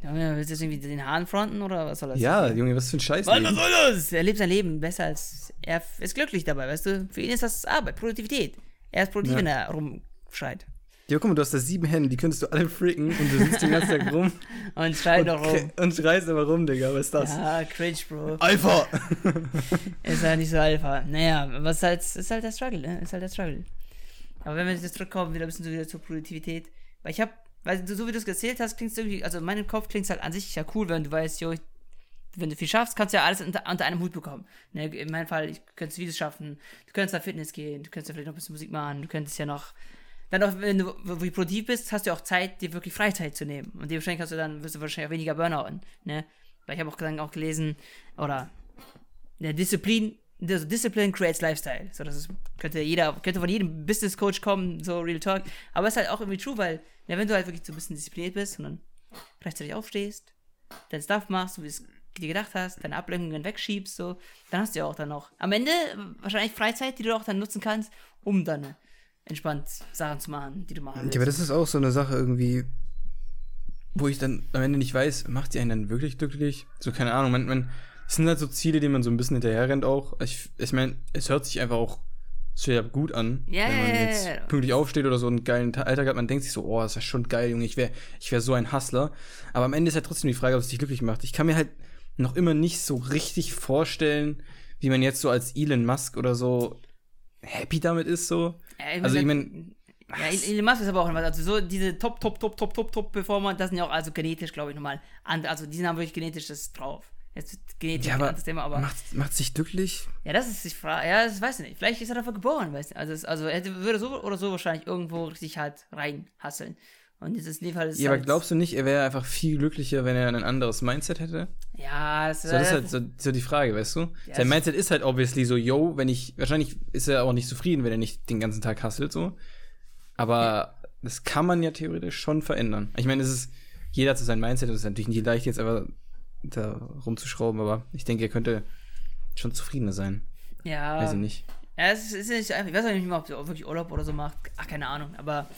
Junge, willst du jetzt irgendwie den Hahn fronten oder was soll das? Ja, Junge, was für ein Scheiß. Was, was soll das? Er lebt sein Leben besser als. Er ist glücklich dabei, weißt du? Für ihn ist das Arbeit, Produktivität. Er ist produktiv, Ja. wenn er rumschreit. Ja, guck mal, du hast da sieben Hände, die könntest du alle fricken und du sitzt den ganzen Tag rum (laughs) Und schreit und, noch rum. und schreist aber rum, Digga, was ist das? Ja, cringe, Bro. Alpha! (laughs) Ist halt nicht so Alpha. Naja, was halt, ist halt der Struggle, ne? Ist halt der Struggle. Aber wenn wir jetzt zurückkommen, wieder ein bisschen so wieder zur Produktivität. Weil ich hab, weil du, so wie du es erzählt hast, klingt es irgendwie, also in meinem Kopf klingt es halt an sich ja cool, wenn du weißt, jo, ich, wenn du viel schaffst, kannst du ja alles unter, unter einem Hut bekommen. Ne? In meinem Fall, ich könnte Videos schaffen, du könntest da Fitness gehen, du könntest ja vielleicht noch ein bisschen Musik machen, du könntest ja noch, dann auch, wenn du produktiv bist, hast du auch Zeit, dir wirklich Freizeit zu nehmen. Und dementsprechend hast du dann, wirst du wahrscheinlich auch weniger Burnouten, ne? Weil ich habe auch auch gelesen, oder der Disziplin, also Discipline creates Lifestyle. So, das ist, könnte jeder, könnte von jedem Business Coach kommen, so Real Talk. Aber es ist halt auch irgendwie true, weil, ja, wenn du halt wirklich so ein bisschen diszipliniert bist und dann rechtzeitig aufstehst, dein Stuff machst, so wie es dir gedacht hast, deine Ablenkungen wegschiebst, so, dann hast du ja auch dann auch am Ende wahrscheinlich Freizeit, die du auch dann nutzen kannst, um äh, entspannt Sachen zu machen, die du machen willst. Ja, aber das ist auch so eine Sache irgendwie. wo ich dann am Ende nicht weiß, macht sie einen dann wirklich glücklich? So, keine Ahnung, man, man, es sind halt so Ziele, denen man so ein bisschen hinterher rennt auch. Ich, ich meine, es hört sich einfach auch straight gut an, Ja, wenn man ja, ja, jetzt ja. pünktlich aufsteht oder so einen geilen Ta- Alltag hat. Man denkt sich so, oh, das ist schon geil, Junge, ich wäre ich wär so ein Hustler. Aber am Ende ist halt trotzdem die Frage, ob es dich glücklich macht. Ich kann mir halt noch immer nicht so richtig vorstellen, wie man jetzt so als Elon Musk oder so happy damit ist, so. Ja, Also, ich mein, mein, Ja, Elon Musk ist aber auch immer, also so diese Top, Top, Top, Top, Top, Top Performer, das sind ja auch also genetisch, glaube ich, nochmal. an- Also die sind haben wirklich genetisch das drauf. Jetzt genetisch Ja, aber Thema, aber. macht, macht sich glücklich? Ja, das ist die Frage. Ja, das weiß ich nicht. Vielleicht ist er dafür geboren, weißt du. Also, es, also er würde so oder so wahrscheinlich irgendwo richtig halt reinhasseln. Und dieses Fall ist Ja, aber halt, glaubst du nicht, er wäre einfach viel glücklicher, wenn er ein anderes Mindset hätte? Ja, das, So, das ist halt so, so die Frage, weißt du? Ja, Sein Mindset ist halt obviously so, yo, wenn ich, wahrscheinlich ist er auch nicht zufrieden, wenn er nicht den ganzen Tag hustelt, so. Aber das kann man ja theoretisch schon verändern. Ich meine, es ist, jeder hat so sein Mindset, und es ist natürlich nicht leicht, jetzt aber da rumzuschrauben, aber ich denke, er könnte schon zufriedener sein. ja. Weiß ich nicht. Ja, es ist, nicht einfach. Ich weiß auch nicht mehr, ob er wirklich Urlaub oder so macht. Ach, keine Ahnung. Aber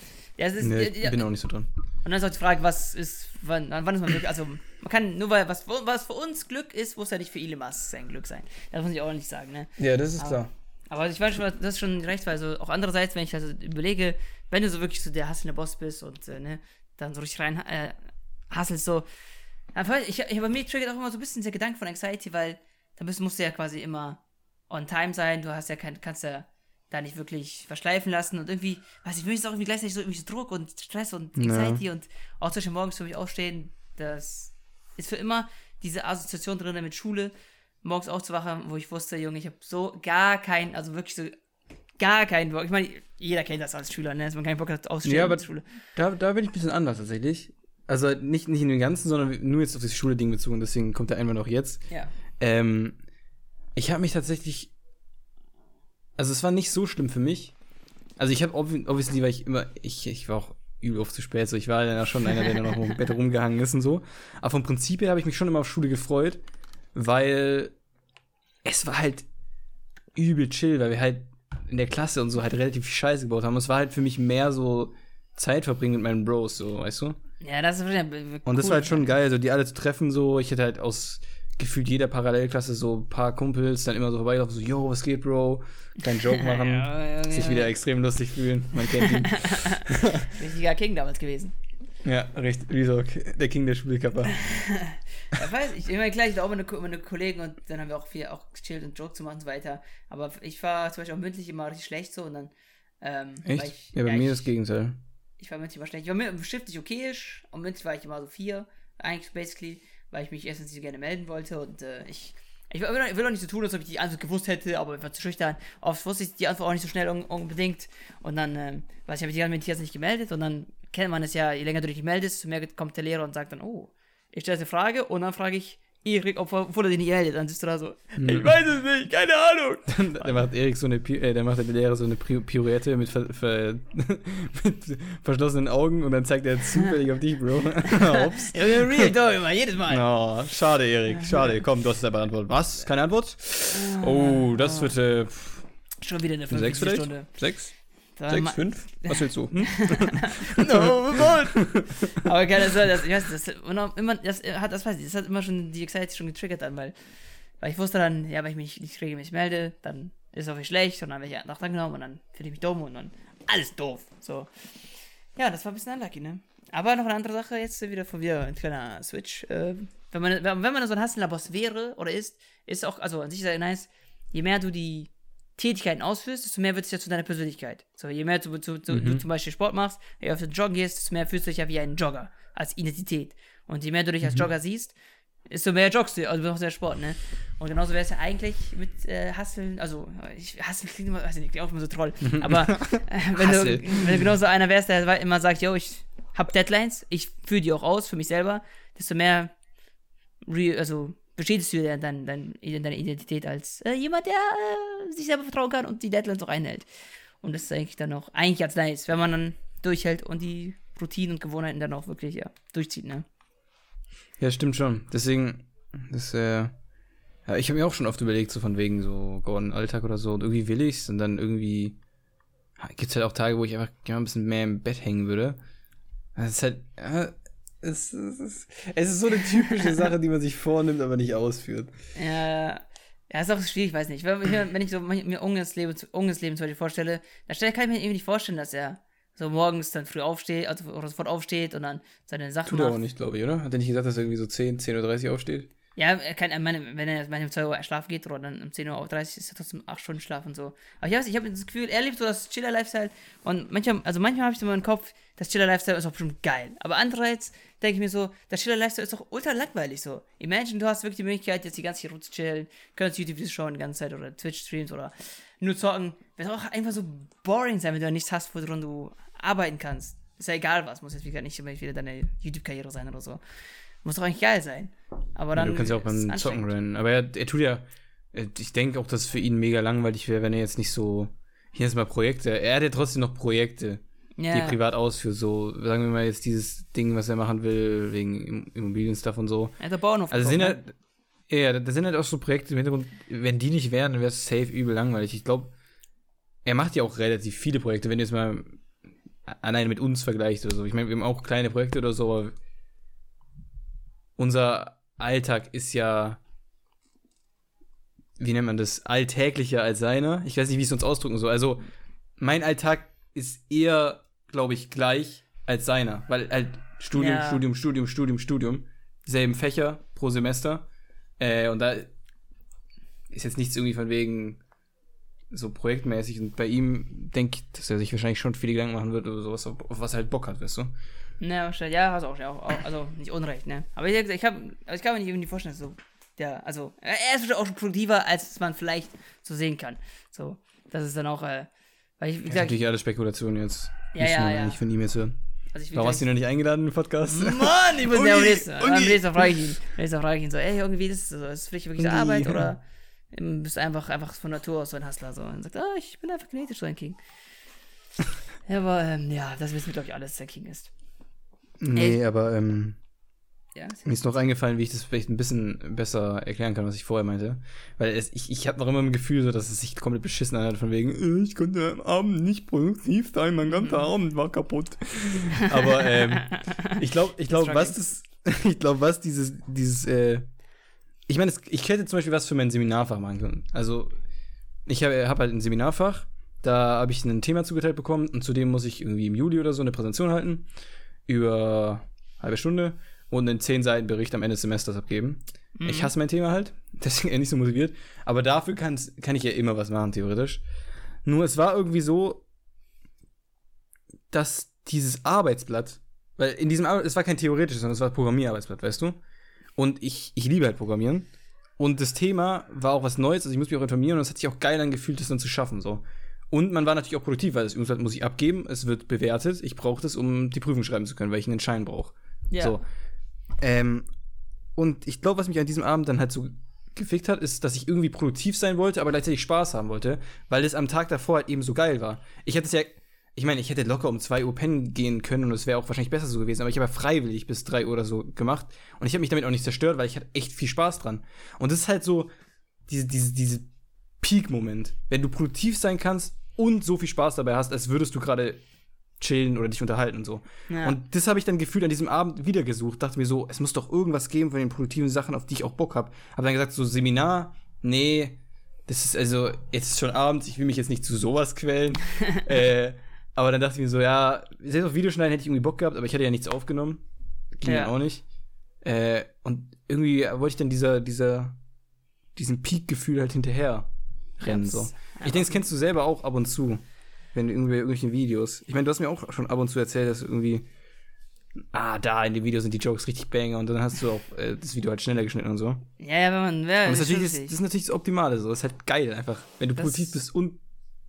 ja, es ist. Nee, ja, ich bin auch nicht so drin. Und dann ist auch die Frage, was ist, wann, wann ist man Glück? Also, man kann nur weil was, was für uns Glück ist, muss ja nicht für Elon Musk sein Glück sein. Das muss ich auch nicht sagen, ne? Ja, das ist Aber- klar. Aber ich weiß schon, das ist schon recht, weil so auch andererseits, wenn ich also überlege, wenn du so wirklich so der hasselnde Boss bist und äh, ne, dann so richtig rein äh, hasselst, so. Aber ich, ich, bei mir triggert auch immer so ein bisschen der Gedanke von Anxiety, weil da bist, musst du ja quasi immer on time sein, du hast ja kein, kannst ja da nicht wirklich verschleifen lassen und irgendwie, weiß ich, für mich ist auch irgendwie gleichzeitig so irgendwie Druck und Stress und Ja. Anxiety und auch zwischen morgens für mich aufstehen, das ist für immer diese Assoziation drin mit Schule, morgens aufzuwachen, wo ich wusste, Junge, ich habe so gar keinen, also wirklich so gar keinen Bock. Ich meine, jeder kennt das als Schüler, ne? dass man keinen Bock hat aufstehen Ja, aber Schule. Da, da bin ich ein bisschen anders tatsächlich. Also nicht, nicht in dem Ganzen, sondern nur jetzt auf das Schule-Ding bezogen, deswegen kommt der Einwand auch jetzt. Ja. Ähm, ich habe mich tatsächlich. Also es war nicht so schlimm für mich. Also ich habe obvi- obviously, weil ich immer, ich, ich war auch übel oft zu spät, so ich war dann ja schon einer, der dann noch im Bett rumgehangen ist und so. Aber vom Prinzip her habe ich mich schon immer auf Schule gefreut, weil es war halt übel chill, weil wir halt in der Klasse und so halt relativ viel Scheiße gebaut haben. Es war halt für mich mehr so Zeit verbringen mit meinen Bros, so, weißt du? Ja, das ist cool. Und das war halt schon geil, so die alle zu treffen, so. Ich hätte halt aus gefühlt jeder Parallelklasse so ein paar Kumpels dann immer so vorbeigelaufen, so, yo, was geht, Bro? Keinen Joke (laughs) machen, Ja, ja, sich ja. wieder extrem lustig fühlen. Man kennt ihn. (laughs) Richtiger King damals gewesen. ja, richtig, wie so der King der Schulkapper. (laughs) Ja, weiß ich, ich meine, klar, ich hatte auch meine, meine Kollegen und dann haben wir auch viel auch gechillt und Joke zu machen und so weiter. Aber ich war zum Beispiel auch mündlich immer richtig schlecht so und dann. Ähm, Echt? ich, ja, bei mir ich, das Gegenteil. Ich war mündlich immer schlecht. Ich war mü- schriftlich okayisch und mündlich war ich immer so vier, eigentlich basically, weil ich mich erstens nicht so gerne melden wollte und äh, ich. Ich will, ich will auch nicht so tun, als ob ich die Antwort gewusst hätte, aber ich war zu schüchtern. Oft wusste ich die Antwort auch nicht so schnell un unbedingt. Und dann, ähm, weiß ich, habe ich die ganze Zeit nicht gemeldet. Und dann kennt man es ja, je länger du dich meldest, desto mehr kommt der Lehrer und sagt dann, oh, ich stelle eine Frage und dann frage ich Erik, ob- obwohl er dich nicht meldet. Dann sitzt du da so, ich weiß es nicht, keine Ahnung. (laughs) da macht Erik so eine, äh, da macht der Lehrer so eine Pirouette mit, ver ver (laughs) mit verschlossenen Augen und dann zeigt er zufällig auf dich, Bro. (laughs) Ups. Ja, real talk immer, jedes Mal. Oh, schade, Erik, schade. Komm, du hast selber Antwort. Was? Keine Antwort? Oh, das wird äh, Schon wieder eine sechs 50 vielleicht? Stunde. Sechs? Da Sechs, ma- fünf? Was willst du? Hm? (laughs) No, Aber keine Sorge, das, ich weiß, das, immer- immer, das hat, das weiß ich, das hat immer schon die Anxiety schon getriggert dann, weil, weil ich wusste dann, ja, wenn ich mich nicht regelmäßig melde, dann ist es auch nicht schlecht und dann werde ich nach dran genommen und dann fühle ich mich dumm und dann alles doof. So. Ja, das war ein bisschen unlucky, ne? Aber noch eine andere Sache, jetzt wieder von wieder ein kleiner Switch. Äh, wenn man, wenn wenn man so ein Hustler-Boss wäre oder ist, ist auch, also an sich sehr nice, je mehr du die Tätigkeiten ausführst, desto mehr wird es ja zu deiner Persönlichkeit. So, je mehr du, zu, zu, du zum Beispiel Sport machst, je öfter du joggen gehst, desto mehr fühlst du dich ja wie ein Jogger, als Identität. Und je mehr du dich als Jogger siehst, desto mehr joggst du, also du machst ja Sport, ne? Und genauso wäre es ja eigentlich mit äh, Hasseln, also ich, Hasseln klingt immer, weiß ich nicht, klingt auch immer so troll, (laughs) aber äh, wenn, du, wenn du genau so einer wärst, der immer sagt, yo, ich hab Deadlines, ich führe die auch aus für mich selber, desto mehr re also bestätigst du dann, deine Identität als äh, jemand, der äh, sich selber vertrauen kann und die Deadlines auch einhält. Und das ist eigentlich dann auch eigentlich ganz nice, wenn man dann durchhält und die Routinen und Gewohnheiten dann auch wirklich ja, durchzieht, ne? Ja, stimmt schon. Deswegen, das, äh, ja, ich habe mir auch schon oft überlegt, so von wegen so Gordon Alltag oder so. Und irgendwie will ich's und dann irgendwie gibt es halt auch Tage, wo ich einfach gerne ein bisschen mehr im Bett hängen würde. Das ist halt, ja, Es, es, ist, es ist so eine typische (laughs) Sache, die man sich vornimmt, aber nicht ausführt. Ja, ja, ist auch schwierig, weiß nicht. Wenn ich, wenn ich so mir Unges Leben, Unges Leben zum Beispiel vorstelle, dann kann ich mir irgendwie nicht vorstellen, dass er so morgens dann früh aufsteht, also sofort aufsteht und dann seine Sachen Tut er auch nicht, glaube ich, oder? Hat er nicht gesagt, dass er irgendwie so 10, 10.30 Uhr aufsteht? Ja, er kann, meine, wenn er meine, um 2 Uhr schlafen geht oder dann um 10.30 Uhr ist er trotzdem 8 Stunden Schlaf und so. Aber ich weiß, ich habe das Gefühl, er lebt so das Chiller-Lifestyle und manchmal, also manchmal habe ich so in meinem Kopf, das Chiller-Lifestyle ist auch bestimmt geil. Aber andererseits denke ich mir so, das Chiller-Lifestyle ist doch ultra langweilig so. Imagine, du hast wirklich die Möglichkeit, jetzt die ganze Zeit zu chillen, könntest YouTube-Videos schauen die ganze Zeit oder Twitch-Streams oder nur zocken. Wird auch einfach so boring sein, wenn du nichts hast, woran du arbeiten kannst. Ist ja egal was, muss jetzt wieder nicht immer wieder deine YouTube-Karriere sein oder so. Muss doch eigentlich geil sein. Aber dann. Ja, du kannst ja auch beim Zocken rennen. Aber er, er tut ja. Ich denke auch, dass es für ihn mega langweilig wäre, wenn er jetzt nicht so. Hier ist mal Projekte. Er hat ja trotzdem noch Projekte, ja. die er privat ausführt. So, sagen wir mal jetzt dieses Ding, was er machen will, wegen Immobilien-Stuff und so. Er hat Bauernhof. Also sind halt. Ja, da sind halt auch so Projekte im Hintergrund. Wenn die nicht wären, dann wäre es safe übel langweilig. Ich glaube, er macht ja auch relativ viele Projekte. Wenn du jetzt mal alleine mit uns vergleicht oder so. Ich meine, wir haben auch kleine Projekte oder so, aber unser Alltag ist ja, wie nennt man das, alltäglicher als seiner. Ich weiß nicht, wie ich es uns ausdrücken soll. Also, mein Alltag ist eher, glaube ich, gleich als seiner, weil halt Studium, ja. Studium, Studium, Studium, Studium, selben Fächer pro Semester. Äh, und da ist jetzt nichts irgendwie von wegen so projektmäßig. Und bei ihm denke ich, dass er sich wahrscheinlich schon viele Gedanken machen wird oder sowas, auf, was er halt Bock hat, weißt du? Ne, wahrscheinlich. Ja, hast auch, auch, auch also nicht unrecht, ne? Aber ich, ich, hab, also ich kann mir nicht irgendwie vorstellen, so, der, also, er ist auch schon produktiver, als man vielleicht so sehen kann. So, das ist dann auch, äh, weil ich, wie gesagt. Das ist natürlich alles Spekulation jetzt. Ja, ja, ja. Nicht von ihm jetzt hören. Also ich Warum hast du ihn noch nicht eingeladen in den Podcast? Mann, ich muss (laughs) ja am nächsten, am nächsten frage ich ihn. Nächsten frage ich ihn so, ey, irgendwie, das ist, so, ist dich wirklich so Arbeit oder bist einfach, einfach von Natur aus so ein Hustler so und sagt, ah, ich bin einfach genetisch so ein King. (laughs) ja, aber, ähm, ja, das wissen wir, glaube ich, alles, dass er King ist. Nee, Ey. aber ähm, ja, mir ist noch eingefallen, wie ich das vielleicht ein bisschen besser erklären kann, was ich vorher meinte. Weil es, ich, ich habe noch immer ein Gefühl, so, dass es sich komplett beschissen anhört, von wegen, äh, ich konnte am Abend nicht produktiv sein, mein ganzer mhm. Abend war kaputt. (laughs) Aber ähm, ich glaube, ich glaube, was das, (laughs) ich glaube, was dieses, dieses, äh, ich meine, ich hätte zum Beispiel was für mein Seminarfach machen können. Also, ich habe hab halt ein Seminarfach, da habe ich ein Thema zugeteilt bekommen und zudem muss ich irgendwie im Juli oder so eine Präsentation halten über eine halbe Stunde und einen 10 Seiten Bericht am Ende des Semesters abgeben. Mhm. Ich hasse mein Thema halt, (laughs) deswegen nicht so motiviert. Aber dafür kann ich ja immer was machen, theoretisch. Nur es war irgendwie so, dass dieses Arbeitsblatt, weil in diesem Arbeitsblatt, es war kein theoretisches, sondern es war Programmierarbeitsblatt, weißt du? Und ich, ich liebe halt Programmieren. Und das Thema war auch was Neues, also ich muss mich auch informieren und es hat sich auch geil angefühlt, das dann zu schaffen, so. Und man war natürlich auch produktiv, weil das Übungsblatt muss ich abgeben, es wird bewertet, ich brauche das, um die Prüfung schreiben zu können, weil ich einen Schein brauche. Ja. So. Ähm, und ich glaube, was mich an diesem Abend dann halt so gefickt hat, ist, dass ich irgendwie produktiv sein wollte, aber gleichzeitig Spaß haben wollte, weil es am Tag davor halt eben so geil war. Ich hätte es ja, ich meine, ich hätte locker um 2 Uhr pennen gehen können und es wäre auch wahrscheinlich besser so gewesen, aber ich habe ja freiwillig bis 3 Uhr oder so gemacht und ich habe mich damit auch nicht zerstört, weil ich hatte echt viel Spaß dran. Und das ist halt so diese, diese, diese Peak-Moment. Wenn du produktiv sein kannst und so viel Spaß dabei hast, als würdest du gerade chillen oder dich unterhalten und so. Ja. Und das habe ich dann gefühlt an diesem Abend wieder gesucht. Dachte mir so, es muss doch irgendwas geben von den produktiven Sachen, auf die ich auch Bock habe. Habe dann gesagt, so Seminar, nee, das ist also, jetzt ist schon Abend, ich will mich jetzt nicht zu sowas quälen. (laughs) äh, aber dann dachte ich mir so, ja, selbst auf Videoschneiden hätte ich irgendwie Bock gehabt, aber ich hatte ja nichts aufgenommen. Ging ja auch nicht. Äh, und irgendwie wollte ich dann dieser, dieser, diesen Peak-Gefühl halt hinterher rennen. So. Ich denke, das kennst du selber auch ab und zu, wenn du irgendwie irgendwelchen Videos. Ich meine, du hast mir auch schon ab und zu erzählt, dass irgendwie, ah, da in dem Video sind die Jokes richtig banger und dann hast du auch äh, das Video halt schneller geschnitten und so. Ja, ja, wenn man, ja, das, ist natürlich, das, das, ist natürlich das Optimale, so. Das ist halt geil einfach. Wenn du produktiv bist und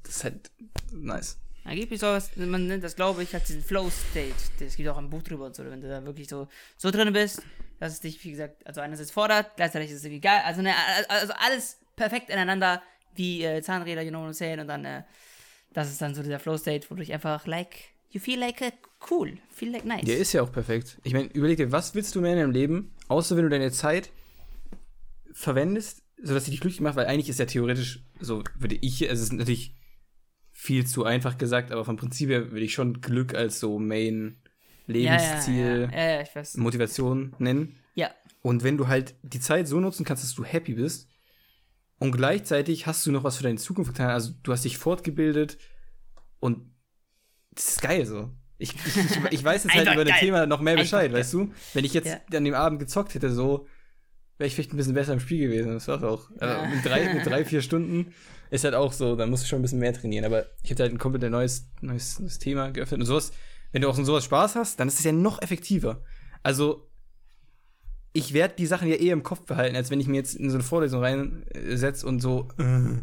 das ist halt nice. Angeblich so was, man nennt das, glaube ich, als diesen Flow-State. Es gibt auch ein Buch drüber und so, wenn du da wirklich so, so drin bist, dass es dich, wie gesagt, also einerseits fordert, gleichzeitig ist es irgendwie geil, also, ne, also alles perfekt ineinander wie äh, Zahnräder, you know what I'm saying, und dann, äh, das ist dann so dieser Flow-State, wo du dich einfach like, you feel like uh, cool, feel like nice. Der ist ja auch perfekt. Ich meine, überleg dir, was willst du mehr in deinem Leben, außer wenn du deine Zeit verwendest, sodass sie dich glücklich macht, weil eigentlich ist ja theoretisch, so würde ich, also es ist natürlich viel zu einfach gesagt, aber vom Prinzip her würde ich schon Glück als so Main Lebensziel, Ja, ja. Motivation nennen. Ja. Und wenn du halt die Zeit so nutzen kannst, dass du happy bist und gleichzeitig hast du noch was für deine Zukunft getan, also du hast dich fortgebildet und das ist geil so. Ich, ich, ich, weiß jetzt halt Einfach über das. Thema noch mehr Einfach Bescheid, geil. weißt du? Wenn ich jetzt Ja. an dem Abend gezockt hätte, so, wäre ich vielleicht ein bisschen besser im Spiel gewesen. Das war's auch. Aber mit, drei, mit drei, vier (laughs) Stunden ist halt auch so, da musst du schon ein bisschen mehr trainieren. Aber ich habe halt ein komplett neues, neues, neues Thema geöffnet und sowas. Wenn du auch in sowas Spaß hast, dann ist es ja noch effektiver. Also, ich werde die Sachen ja eher im Kopf behalten, als wenn ich mir jetzt in so eine Vorlesung reinsetze und so, äh,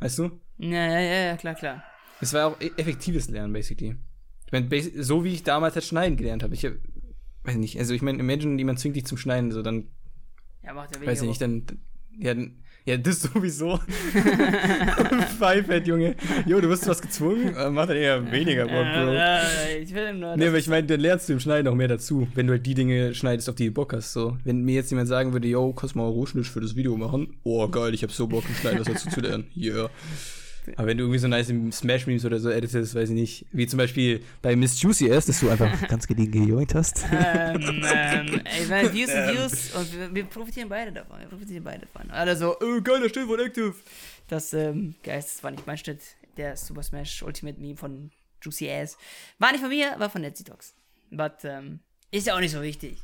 weißt du? Ja, ja, ja, ja, klar, klar. Es war auch e- effektives Lernen, basically. Ich meine, so wie ich damals halt Schneiden gelernt habe. Ich hab, weiß nicht, also ich meine, imagine, jemand zwingt dich zum Schneiden, so dann, Ja, macht ja weniger weiß ich nicht, dann, ja, dann, ja, das sowieso. (laughs) (laughs) Pfeifert, Junge. Jo, du wirst was gezwungen, äh, macht dann eher weniger Bock, Bro. Äh, ich will nur. Nee, aber ich meine, dann lernst du im Schneiden auch mehr dazu, wenn du halt die Dinge schneidest, auf die du Bock hast. So, wenn mir jetzt jemand sagen würde, yo, kannst du mal Rohschnitt für das Video machen? Oh, geil, ich hab so Bock im Schneiden, was dazu zu lernen. Yeah. Aber wenn du irgendwie so nice Smash-Memes oder so editest, weiß ich nicht, wie zum Beispiel bei Miss Juicy ist, dass du einfach (laughs) ganz gediegen gejoint hast. ähm, ähm, ey, weil (laughs) Views sind Views und wir, wir profitieren beide davon. Wir profitieren beide davon. Alle so, äh, geiler Schnitt von Active. Das, ähm, Geist, das war nicht mein Schnitt. Der Super Smash Ultimate Meme von Juicy Ass. War nicht von mir, war von Netzy Talks. But, ähm, ist ja auch nicht so wichtig.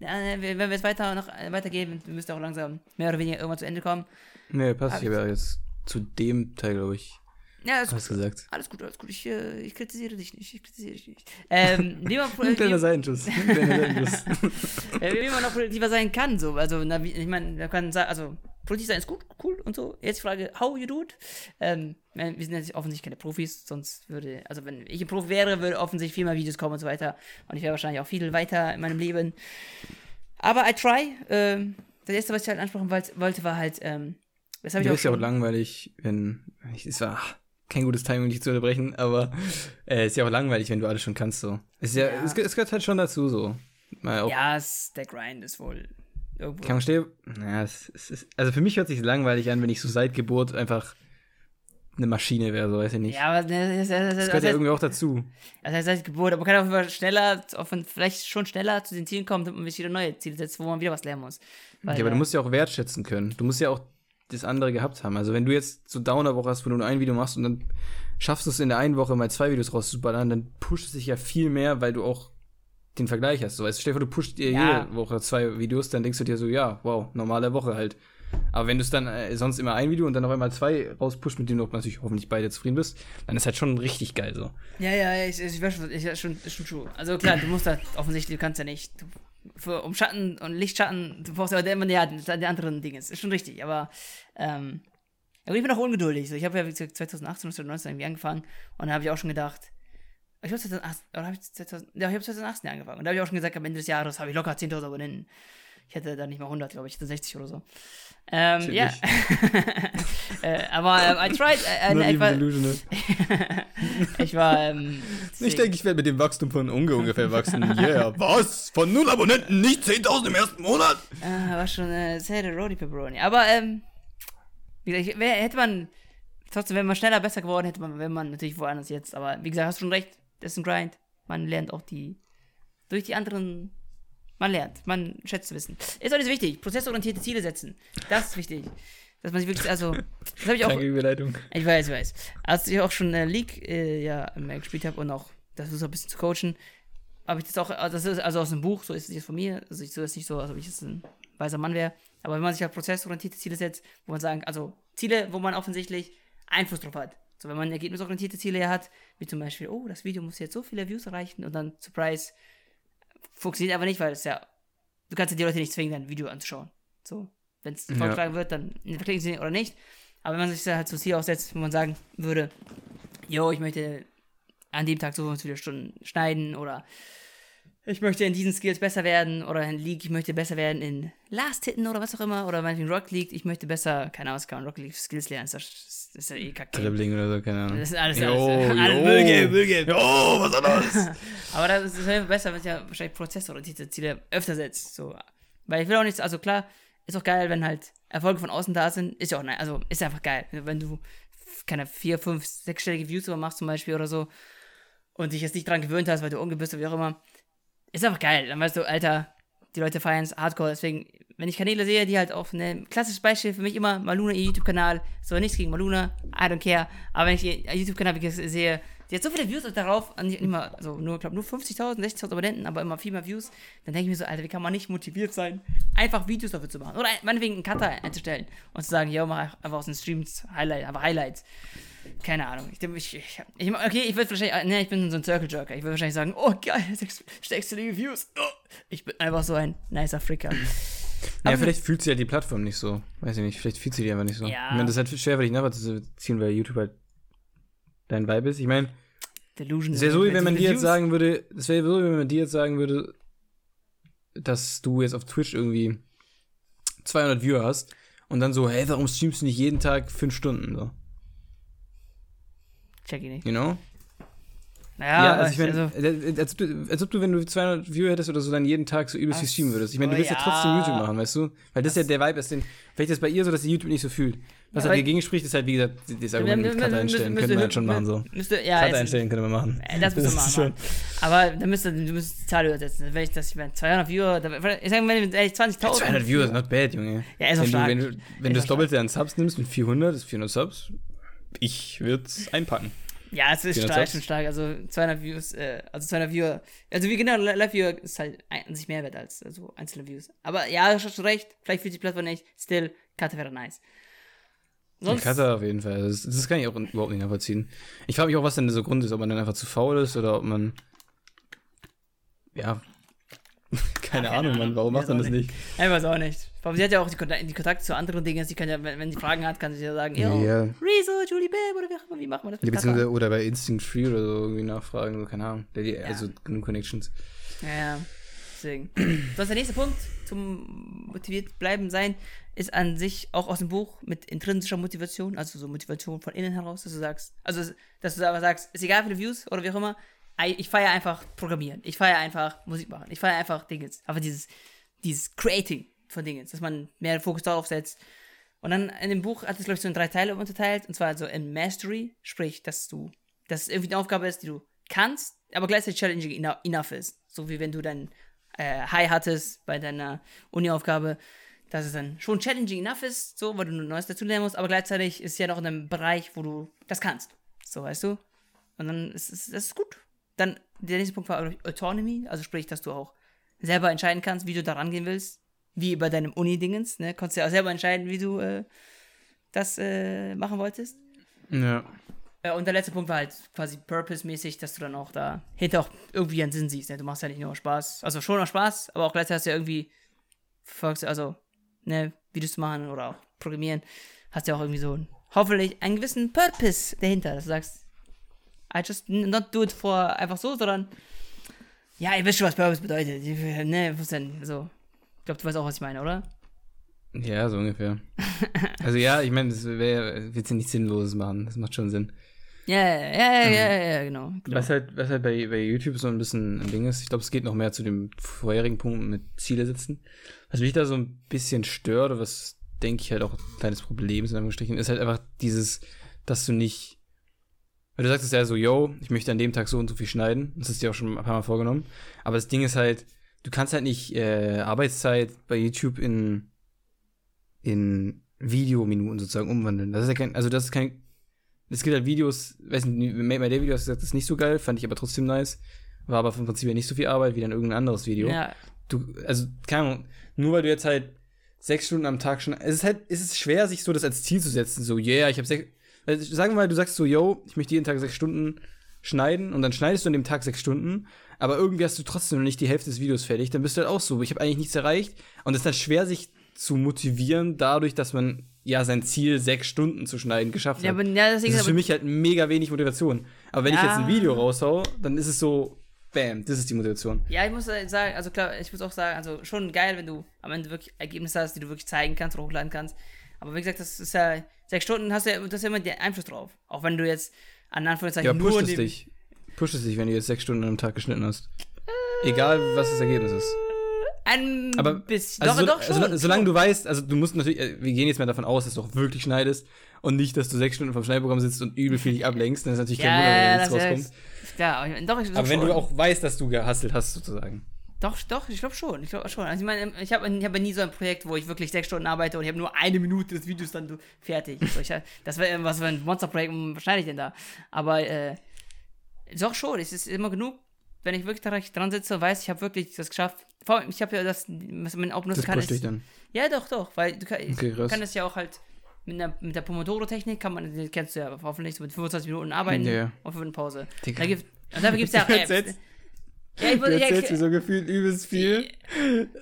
Ja, ne, wenn wir jetzt weiter noch äh, weitergehen, wir müssen auch langsam mehr oder weniger irgendwann zu Ende kommen. Nee, passt. Ich habe ja jetzt zu dem Teil, glaube ich, Ja, ist was gesagt. Alles gut, alles gut. Ich, äh, ich kritisiere dich nicht. Ich kritisiere dich nicht. Ähm, (laughs) wie, man, Ein kleiner Seitenschuss. Wie man noch produktiver sein kann. So. Also, na, wie, ich meine, man kann sagen, also, produktiv sein ist gut, cool und so. Jetzt die Frage, how you do it? Ähm, wir sind jetzt offensichtlich keine Profis, sonst würde, also, wenn ich ein Profi wäre, würde offensichtlich viel mehr Videos kommen und so weiter. Und ich wäre wahrscheinlich auch viel weiter in meinem Leben. Aber I try. Ähm, das erste, was ich halt ansprechen wollte, wollte war halt, ähm, das habe ich auch ist ja auch langweilig, wenn. Es war kein gutes Timing, dich zu unterbrechen, aber äh, ist ja auch langweilig, wenn du alles schon kannst. So. Es, ja, Ja. Es, es gehört halt schon dazu, so. Ja, es, der Grind ist wohl irgendwo. Kann man stehen? Ja, es, ist, also für mich hört sich langweilig an, wenn ich so seit Geburt einfach eine Maschine wäre, so weiß ich nicht. Ja, aber das, das, das, das gehört ja irgendwie auch dazu. das heißt seit Geburt, aber man kann auch immer schneller, von, vielleicht schon schneller zu den Zielen kommen, damit man sich wieder neue Ziele setzt, wo man wieder was lernen muss. Weil, ja, aber du musst ja auch wertschätzen können. Du musst ja auch das andere gehabt haben. Also wenn du jetzt so Downer-Woche hast, wo du nur ein Video machst und dann schaffst du es in der einen Woche mal zwei Videos rauszuballern, dann pusht es sich ja viel mehr, weil du auch den Vergleich hast. So, weißt du, stell dir vor, du pusht dir Ja. jede Woche zwei Videos, dann denkst du dir so, ja, wow, normale Woche halt. Aber wenn du es dann äh, sonst immer ein Video und dann auf einmal zwei rauspusht, mit denen du auch natürlich hoffentlich beide zufrieden bist, dann ist halt schon richtig geil so. Ja, ja, ich, ich weiß schon, ich, ist schon, schon true. Also klar, du musst halt offensichtlich, du kannst ja nicht, du, für, um Schatten und Lichtschatten, du brauchst ja immer ja, die, anderen Dinge, ist schon richtig, aber, ähm, ich bin auch ungeduldig. So, ich habe ja wie gesagt, 2018 oder 2019 irgendwie angefangen und da habe ich auch schon gedacht, ich habe 2018, oder habe ich 2000, ja, ich habe 2018 angefangen und da habe ich auch schon gesagt, am Ende des Jahres habe ich locker 10.000 Abonnenten. Ich hätte da nicht mal 100, glaube ich, ich hätte 60 oder so. Ähm, ja. (laughs) äh, aber ähm, I tried, äh, äh, ich war, (laughs) ich war, ähm, (laughs) Ich denke, ich werde mit dem Wachstum von Unge ungefähr wachsen. Yeah. Was? Von null Abonnenten, nicht 10.000 im ersten Monat? Ah, war schon sehr der Roadie Pepperoni. Aber, ähm, wie gesagt, ich- wär, hätte man, trotzdem wäre man schneller besser geworden, hätte man, wenn man natürlich woanders jetzt. Aber wie gesagt, hast du schon recht, das ist ein Grind. Man lernt auch die, durch die anderen, man lernt, man schätzt Wissen. Ist so wichtig, prozessorientierte Ziele setzen. Das ist wichtig. Dass man sich wirklich, also, das habe ich auch, Danke, Überleitung. ich weiß, ich weiß. Als ich auch schon äh, League äh, ja, gespielt habe und auch das so ein bisschen zu coachen, habe ich das auch, also das ist also aus dem Buch, so ist es jetzt von mir, also ich so ist nicht so, als ob ich jetzt ein weiser Mann wäre, aber wenn man sich halt prozessorientierte Ziele setzt, wo man sagen, also Ziele, wo man offensichtlich Einfluss drauf hat. So, wenn man ergebnisorientierte Ziele hat, wie zum Beispiel, oh, das Video muss jetzt so viele Views erreichen und dann, Surprise, funktioniert aber nicht, weil es ja, du kannst ja die Leute nicht zwingen, dein Video anzuschauen. So, wenn es Ja. vorgeschlagen wird, dann verklicken sie oder nicht. Aber wenn man sich da halt so Ziel aufsetzt, wo man sagen würde, yo, ich möchte an dem Tag so viele Stunden schneiden oder ich möchte in diesen Skills besser werden oder in League, ich möchte besser werden in Last Hitten oder was auch immer oder meinetwegen Rock League, ich möchte besser, keine Ahnung, was kann Rock League Skills lernen, ist das, ist ja eh kacke. Dribbling oder so, keine Ahnung. Das ist alles, Jo, alles, (laughs) alles jo. Müllgame, Müllgame. Jo, was soll das? (laughs) Aber das ist einfach besser, wenn ich ja wahrscheinlich prozessorientierte Ziele öfter setzt. So. Weil ich will auch nichts, also klar, ist auch geil, wenn halt Erfolge von außen da sind. Ist ja auch nein, also ist einfach geil. Wenn du keine vier, fünf, sechsstellige Views machst zum Beispiel oder so und dich jetzt nicht dran gewöhnt hast, weil du ungewiss oder wie auch immer, ist einfach geil. Dann weißt du, Alter, die Leute feiern es hardcore. Deswegen, wenn ich Kanäle sehe, die halt auf ne klassisches Beispiel für mich immer Maluna, ihr YouTube-Kanal. So nichts gegen Maluna, I don't care. Aber wenn ich ihr YouTube-Kanal sehe, die hat so viele Views darauf, nicht immer, so nur, glaube nur 50.000, 60.000 Abonnenten, aber immer viel mehr Views, dann denke ich mir so, Alter, wie kann man nicht motiviert sein, einfach Videos dafür zu machen? Oder meinetwegen einen Cutter einzustellen und zu sagen, ja, mach einfach aus den Streams Highlight, einfach Highlights. Keine Ahnung. Ich, ich, ich, ich okay, ich würde wahrscheinlich, ne, ich bin so ein Circle Jerker. Ich würde wahrscheinlich sagen, oh geil, (laughs) steckst du die Views. Oh. Ich bin einfach so ein nicer Fricker. Ja, vielleicht fühlt sie ja halt die Plattform nicht so. Weiß ich nicht, vielleicht fühlt sie die einfach nicht so. Ja. Ich meine, das ist halt schwer für dich nachzuziehen, weil YouTube halt dein Vibe ist. Ich meine, Delusion es wäre so, wie wenn man dir jetzt sagen würde, es wäre so, wie wenn man dir jetzt sagen würde, dass du jetzt auf Twitch irgendwie 200 Viewer hast und dann so, hey, warum streamst du nicht jeden Tag 5 Stunden so? Check ich nicht. You know? Naja, ja, also ich meine, also, äh, als, ob du, als ob du, wenn du 200 Viewer hättest oder so, dann jeden Tag so übelst viel streamen würdest. Ich meine, du willst ja. ja trotzdem YouTube machen, weißt du? Weil das, das ist ja der Vibe, ist den, vielleicht ist bei ihr so, dass sie YouTube nicht so fühlt. Was ja, halt dagegen spricht, ist halt, wie gesagt, das Argument mit Cutter einstellen. Könnte man halt schon machen, so. Müsste, ja, Cutter einstellen könnte man machen. Das müsste man (laughs) machen. Aber dann müsste, du müsstest die Zahl übersetzen. Wenn ich das, ich meine, 200 Viewer, ich sage, wenn ich 20.000. Ja, 200 Viewer ist not bad, Junge. Ja, ist auch wenn stark. Du, wenn du, wenn du das Doppelte an Subs nimmst mit 400, ist 400 Subs, ich würde es einpacken. Ja, es ist stark, schon stark. Also 200 Views, äh, also 200 Viewer. Also wie genau, Live-Viewer ist halt an sich mehr wert als also einzelne Views. Aber ja, du hast recht. Vielleicht fühlt die Plattform nicht. Still, Karte wäre nice. Sonst? Karte auf jeden Fall. Das, das, kann ich auch überhaupt nicht nachvollziehen. Ich frage mich auch, was denn der Grund ist. Ob man dann einfach zu faul ist oder ob man. Ja, (laughs) keine Ach, Ahnung, Mann, warum macht man das nicht? Ich weiß auch nicht. Sie hat ja auch die, Kontakte, die Kontakte zu anderen Dingen. Sie kann ja, wenn, sie Fragen hat, kann sie ja sagen, ja, Rezo, Julie Babe oder wie auch immer, wie machen wir das? Ja, beziehungsweise, oder bei Instinct Free oder so irgendwie nachfragen, so, keine Ahnung. Ja. Also genug Connections. Ja, ja. Deswegen. (clears throat) So, der nächste Punkt zum motiviert bleiben sein, ist an sich auch aus dem Buch mit intrinsischer Motivation, also so Motivation von innen heraus, dass du sagst, also dass du aber sagst, ist egal wie viele Views oder wie auch immer, ich feiere einfach Programmieren. Ich feiere einfach Musik machen. Ich feiere einfach Dinge. Einfach dieses, dieses Creating von Dingen, dass man mehr Fokus darauf setzt. Und dann in dem Buch hat es, glaube ich, so in drei Teile unterteilt. Und zwar so in Mastery, sprich, dass du, dass es irgendwie eine Aufgabe ist, die du kannst, aber gleichzeitig challenging enough ist. So wie wenn du dann äh, High hattest bei deiner Uni-Aufgabe, dass es dann schon challenging enough ist, so, weil du Neues dazu lernen musst, aber gleichzeitig ist es ja noch in einem Bereich, wo du das kannst. So, weißt du? Und dann ist es das ist gut. Dann der nächste Punkt war Autonomy, also sprich, dass du auch selber entscheiden kannst, wie du da rangehen willst. Wie bei deinem Uni-Dingens, ne? Konntest du ja auch selber entscheiden, wie du äh, das äh, machen wolltest. Ja. Äh, und der letzte Punkt war halt quasi purpose-mäßig, dass du dann auch da hinter auch irgendwie einen Sinn siehst. Ne? Du machst ja nicht nur Spaß, also schon noch Spaß, aber auch gleichzeitig hast du ja irgendwie verfolgst, also, ne, Videos zu machen oder auch programmieren, hast du ja auch irgendwie so hoffentlich einen gewissen Purpose dahinter, dass du sagst, I just not do it for einfach so, sondern ja, ihr wisst schon, was Purpose bedeutet. (laughs) Ne, was denn? So. Ich glaube, du weißt auch, was ich meine, oder? Ja, so ungefähr. (laughs) also ja, ich meine, das wäre willst du nichts Sinnloses machen. Das macht schon Sinn. Ja, ja, ja, ja, ja, ja genau, genau. Was halt, was halt bei, bei YouTube so ein bisschen ein Ding ist, ich glaube, es geht noch mehr zu dem vorherigen Punkt mit Ziele setzen. Was mich da so ein bisschen stört, oder was denke ich halt auch ein kleines Problem ist, in Anführungsstrichen, ist halt einfach dieses, dass du nicht weil du sagst es ja so, yo, ich möchte an dem Tag so und so viel schneiden. Das ist dir auch schon ein paar Mal vorgenommen. Aber das Ding ist halt, du kannst halt nicht äh, Arbeitszeit bei YouTube in, in Videominuten sozusagen umwandeln. Das ist ja kein, also das ist kein, es gibt halt Videos, weiß nicht, Made My Day Video hast gesagt, das ist nicht so geil, fand ich aber trotzdem nice. War aber vom Prinzip her nicht so viel Arbeit wie dann irgendein anderes Video. Ja. Du, also, keine Ahnung, nur weil du jetzt halt sechs Stunden am Tag schon, es ist halt, es ist schwer, sich so das als Ziel zu setzen, so, yeah, ich habe sechs, also, sagen wir mal, du sagst so, yo, ich möchte jeden Tag sechs Stunden schneiden und dann schneidest du an dem Tag sechs Stunden, aber irgendwie hast du trotzdem noch nicht die Hälfte des Videos fertig, dann bist du halt auch so, ich habe eigentlich nichts erreicht und es ist dann schwer, sich zu motivieren, dadurch, dass man ja sein Ziel, sechs Stunden zu schneiden, geschafft ja, hat. Aber, ja, das, ist für mich halt mega wenig Motivation. Aber wenn ja. ich jetzt ein Video raushau, dann ist es so, bam, das ist die Motivation. Ja, ich muss sagen, also klar, ich muss auch sagen, also schon geil, wenn du am Ende wirklich Ergebnisse hast, die du wirklich zeigen kannst oder hochladen kannst. Aber wie gesagt, das ist ja sechs Stunden hast du ja, das ist ja immer der Einfluss drauf. Auch wenn du jetzt an Anführungszeichen ja, nur es dich. Pusht es dich, wenn du jetzt sechs Stunden am Tag geschnitten hast. Egal, was das Ergebnis ist. Ein aber bisschen. Also doch, so, doch schon. solange du weißt, also du musst natürlich, äh, wir gehen jetzt mal davon aus, dass du auch wirklich schneidest und nicht, dass du sechs Stunden vom Schneidprogramm sitzt und übel viel dich ablenkst, dann ist natürlich kein ja, Wunder, wenn nichts rauskommt. Ja, doch, ich aber wenn du auch weißt, dass du gehustelt hast, sozusagen. Doch, doch, ich glaube schon. Ich glaube schon. Also ich meine, ich habe ich hab ja nie so ein Projekt, wo ich wirklich sechs Stunden arbeite und ich habe nur eine Minute des Videos dann fertig. So, ich, das wäre was für ein Monsterprojekt, was schneide ich denn da? Aber äh, doch schon, es ist immer genug, wenn ich wirklich dran sitze und weiß, ich habe wirklich das geschafft. Vor allem, ich habe ja das, was man auch benutzen Das kann. Ist, dann. ja, doch, doch, weil du kann, Okay, kann das ja auch halt mit der, mit der Pomodoro-Technik kann man, kennst du ja hoffentlich, so mit 25 Minuten arbeiten Ja, ja. und 5 Minuten Pause. Da gibt, und dafür gibt es ja (laughs) auch Apps. Erzählst- Ja, ich Du wollte, ja, erzählst mir so gefühlt übelst viel.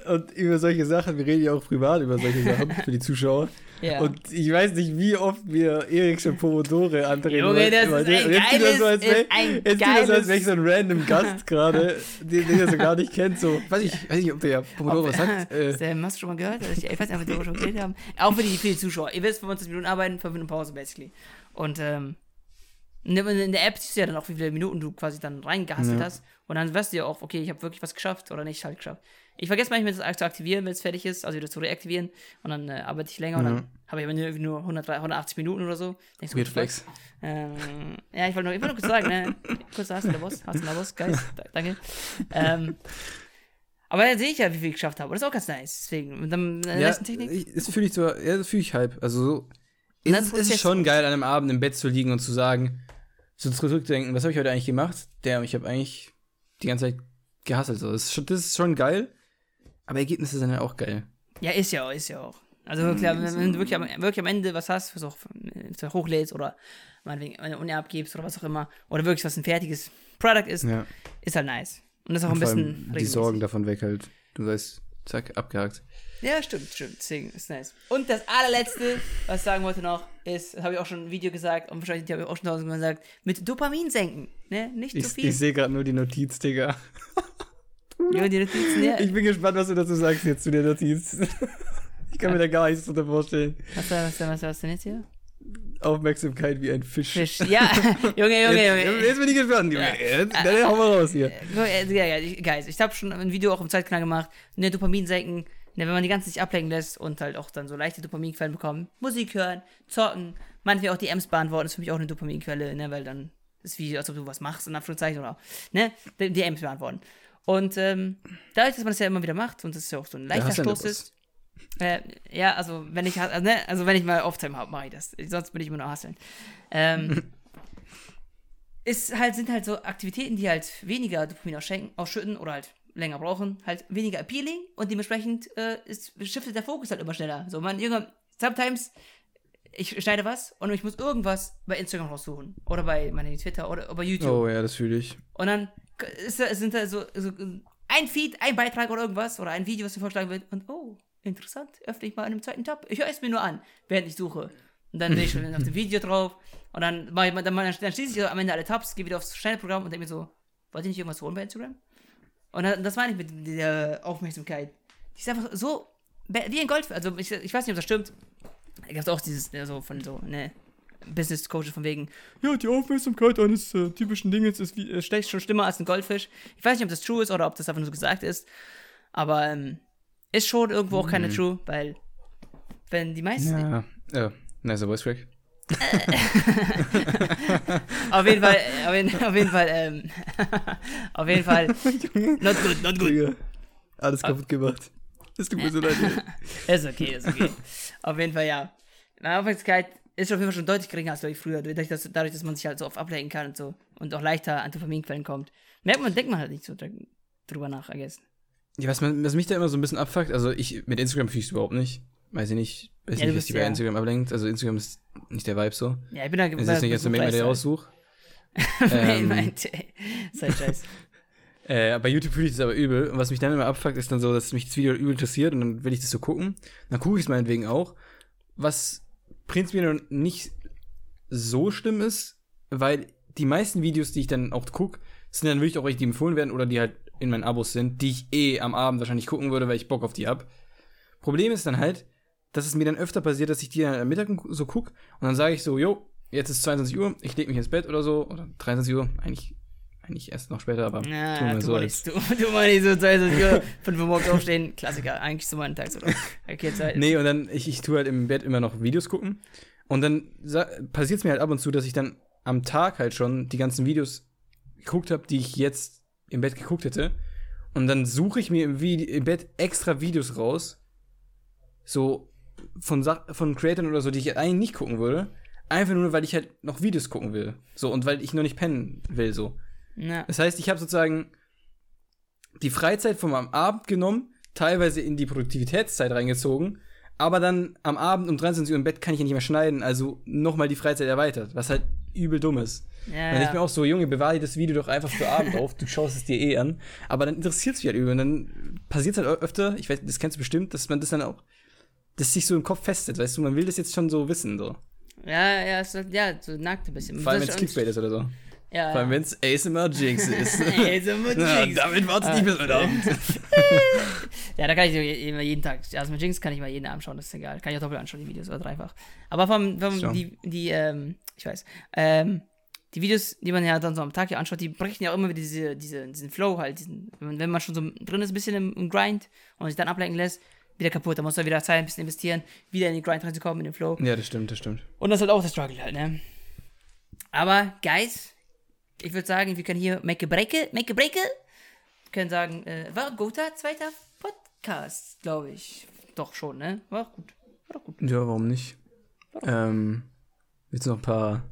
Und über solche Sachen, wir reden ja auch privat über solche Sachen für die Zuschauer. ja. Und ich weiß nicht, wie oft wir Erik schon Pomodore andrehen. Junge, das ist ein jetzt er so, als geiles- wär- ist ein Jetzt tut er so, als geiles- wäre ich so ein random Gast gerade, den, den er so gar nicht kennt. So, weiß ich, weiß nicht, ob der ja Pomodoro was sagt. Äh, (laughs) Sam, hast du schon mal gehört? Ich, ich weiß nicht, ob wir schon geredet haben. Auch für die, für die Zuschauer. Ihr wisst, 25 Minuten arbeiten, 5 Minuten Pause, basically. Und ähm, in der- in der App siehst du ja dann auch, wie viele Minuten du quasi dann reingehasselt Ja. hast. Und dann weißt du ja auch, okay, ich habe wirklich was geschafft oder nicht halt geschafft. Ich vergesse manchmal, das zu aktivieren, wenn es fertig ist, also wieder zu reaktivieren. Und dann äh, arbeite ich länger und Ja. dann habe ich aber nur, nur 100, 180 Minuten oder so. Denkst du, Weird? Flex. Ähm, ja, ich wollte nur, ich nur kurz sagen, ne? Kurz hast du der Boss, hast du der Boss, geil, da- danke. Ähm, aber dann sehe ich ja, wie viel ich geschafft habe. Das ist auch ganz nice. Deswegen, mit äh, Ja, letzten Technik. ich, das fühle ich so, ja, das fühle ich halb. Also so, Und dann es, ist schon geil, an einem Abend im Bett zu liegen und zu sagen, so zurückzudenken, was habe ich heute eigentlich gemacht? Der, ich habe eigentlich die ganze Zeit gehasselt. So. Das, ist schon, das ist schon geil, aber Ergebnisse sind ja auch geil. Ja, ist ja auch, ist ja auch. Also wirklich, wenn, wenn du wirklich am, wirklich am Ende was hast, was auch hochlädst oder meinetwegen eine Uni abgibst oder was auch immer, oder wirklich was ein fertiges Product ist, Ja. ist halt nice. Und das ist auch ein Vor allem bisschen die. Sorgen davon weg halt. Du weißt, zack, abgehakt. Ja, stimmt, stimmt. Deswegen ist nice. Und das allerletzte, was ich sagen wollte noch, ist, das habe ich auch schon im Video gesagt und wahrscheinlich habe ich auch schon tausendmal gesagt, mit Dopamin senken. Ne? Nicht Ich, zu viel. ich sehe gerade nur die Notiz, Digga. Ja, die Notizen, ja. Ich bin gespannt, was du dazu sagst jetzt zu der Notiz. Ich kann mir da gar nichts drunter vorstellen. Was, was, was, was denn jetzt hier? Aufmerksamkeit wie ein Fisch. Fisch. Ja, (laughs) Junge, Junge, Jetzt, Junge. jetzt bin ich gespannt, Junge. Ja. Jetzt, dann hau mal raus hier. Ja, ja, ja, ich- Guys, ich habe schon ein Video auch im Zeitkanal gemacht, ne, Dopamin senken, ne, wenn man die ganze sich ablenken lässt und halt auch dann so leichte Dopaminquellen bekommen, Musik hören, zocken, manchmal auch die M's beantworten, ist für mich auch eine Dopaminquelle, ne, weil dann ist wie, als ob du was machst, in Anführungszeichen, oder, ne, die, M's beantworten. Und ähm, dadurch, dass man das ja immer wieder macht und das ja auch so ein leichter Stoß ist, äh, ja, also wenn ich, also, ne, also wenn ich mal Off-Time habe, mache ich das. Sonst bin ich immer nur hasseln. Ähm, (laughs) ist halt, sind halt so Aktivitäten, die halt weniger Dopamin ausschütten oder halt länger brauchen, halt weniger appealing und dementsprechend äh, ist, shiftet der Fokus halt immer schneller. So, man, Junge, sometimes ich schneide was und ich muss irgendwas bei Instagram raussuchen oder bei meinem Twitter oder bei YouTube. Oh ja, das fühle ich. Und dann ist sind da so, so ein Feed, ein Beitrag oder irgendwas oder ein Video, was dir vorgeschlagen wird und oh, interessant, öffne ich mal in einem zweiten Tab. Ich höre es mir nur an, während ich suche. Und dann bin ich schon auf dem Video drauf und dann, mach ich, dann, dann, schließe ich am Ende alle Tabs, gehe wieder aufs Schnellprogramm und denke mir so, wollte ich nicht irgendwas holen bei Instagram? Und dann, das meine ich mit der Aufmerksamkeit. Die ist einfach so, wie ein Gold. Also ich, ich weiß nicht, ob das stimmt. Da gab es auch dieses, ne, so von so, ne, Business Coaches von wegen, ja, die Aufmerksamkeit eines äh, typischen Dinges ist wie, äh, schlecht schon schlimmer als ein Goldfisch. Ich weiß nicht, ob das true ist oder ob das einfach nur so gesagt ist. Aber ähm, ist schon irgendwo auch keine true, weil wenn die meisten. Ja, ja. Nicer Voice Crack. (laughs) Auf jeden Fall, auf jeden, auf jeden Fall, ähm, (laughs) auf jeden Fall. (laughs) Not good, not good. Alles kaputt gemacht. Das tut mir so leid. Ist okay, ist okay. auf jeden Fall, ja. Meine Aufmerksamkeit ist auf jeden Fall schon deutlich geringer als ich früher, dadurch dass, dadurch, dass man sich halt so oft ablenken kann und so und auch leichter an Dopaminquellen kommt. Merkt man, denkt man halt nicht so dr- drüber nach, I guess. Ja, was, man, was mich da immer so ein bisschen abfuckt, also ich, mit Instagram fühle ich es überhaupt nicht. Weiß ich nicht, weiß Ja, nicht, was die bei ja- Instagram ablenkt. Also Instagram ist nicht der Vibe so. Ja, ich bin da Es ist nicht, dass du mir der raussuch. Nein, (laughs) Ähm. meinte, sei scheiß. (laughs) Äh, bei YouTube fühle ich das aber übel. Und was mich dann immer abfuckt, ist dann so, dass mich das Video übel interessiert und dann will ich das so gucken. Dann gucke ich es meinetwegen auch. Was prinzipiell nicht so schlimm ist, weil die meisten Videos, die ich dann auch gucke, sind dann wirklich auch welche, die empfohlen werden oder die halt in meinen Abos sind, die ich eh am Abend wahrscheinlich gucken würde, weil ich Bock auf die hab. Problem ist dann halt, dass es mir dann öfter passiert, dass ich die dann am Mittag so guck und dann sage ich so, jo, jetzt ist 22 Uhr, ich leg mich ins Bett oder so, oder 23 Uhr, eigentlich, eigentlich erst noch später, aber Na, tun wir du so nicht, du, du nicht so 22 Uhr, 5 Uhr morgens aufstehen, Klassiker, eigentlich so meinen Tag oder okay, Zeit. Nee, und dann, ich, ich tue halt im Bett immer noch Videos gucken. Und dann passiert es mir halt ab und zu, dass ich dann am Tag halt schon die ganzen Videos geguckt habe, die ich jetzt im Bett geguckt hätte. Und dann suche ich mir im, Vide im Bett extra Videos raus, so von, Sa von Creators oder so, die ich eigentlich nicht gucken würde. Einfach nur, weil ich halt noch Videos gucken will. So, und weil ich noch nicht pennen will, so. Ja. Das heißt, ich habe sozusagen die Freizeit vom am Abend genommen, teilweise in die Produktivitätszeit reingezogen, aber dann am Abend um 23 Uhr im Bett kann ich ja nicht mehr schneiden, also nochmal die Freizeit erweitert, was halt übel dumm ist. Ja, Dann ich mir ja. auch so, Junge, bewahre dir das Video doch einfach für Abend auf, du schaust es dir eh an, aber dann interessiert es mich halt übel und dann passiert es halt öfter, ich weiß, das kennst du bestimmt, dass man das dann auch, das sich so im Kopf festet, weißt du, man will das jetzt schon so wissen, so. ja, ja, ist, ja, so nackt ein bisschen. Vor allem, wenn es Clickbait ist oder so. Ja, Vor allem, wenn es ASMR Jinx ist. (laughs) So mit (laughs) Ja, Jinx. damit war's nicht bis heute Abend. Ja, da kann ich so immer jeden Tag. Mit Jinx kann ich mal jeden Abend schauen, das ist egal. Kann ich auch doppelt anschauen, die Videos oder dreifach. Aber vom, vom So. die, die, ähm, ich weiß, ähm, die Videos, die man ja dann so am Tag hier anschaut, die brechen ja auch immer wieder diese, diese, diesen Flow halt, diesen, wenn man schon so drin ist, ein bisschen im, im Grind und sich dann ablenken lässt, wieder kaputt. Da muss man wieder Zeit ein bisschen investieren, wieder in den Grind reinzukommen, in den Flow. Ja, das stimmt, das stimmt. Und das ist halt auch der Struggle halt, ne? Aber, Guys, ich würde sagen, wir können hier make a break it, make a break. Wir können sagen, äh, war guter zweiter Podcast, glaube ich. Doch schon, ne? War auch gut. War doch gut. Ja, warum nicht? Ähm, willst du noch ein paar,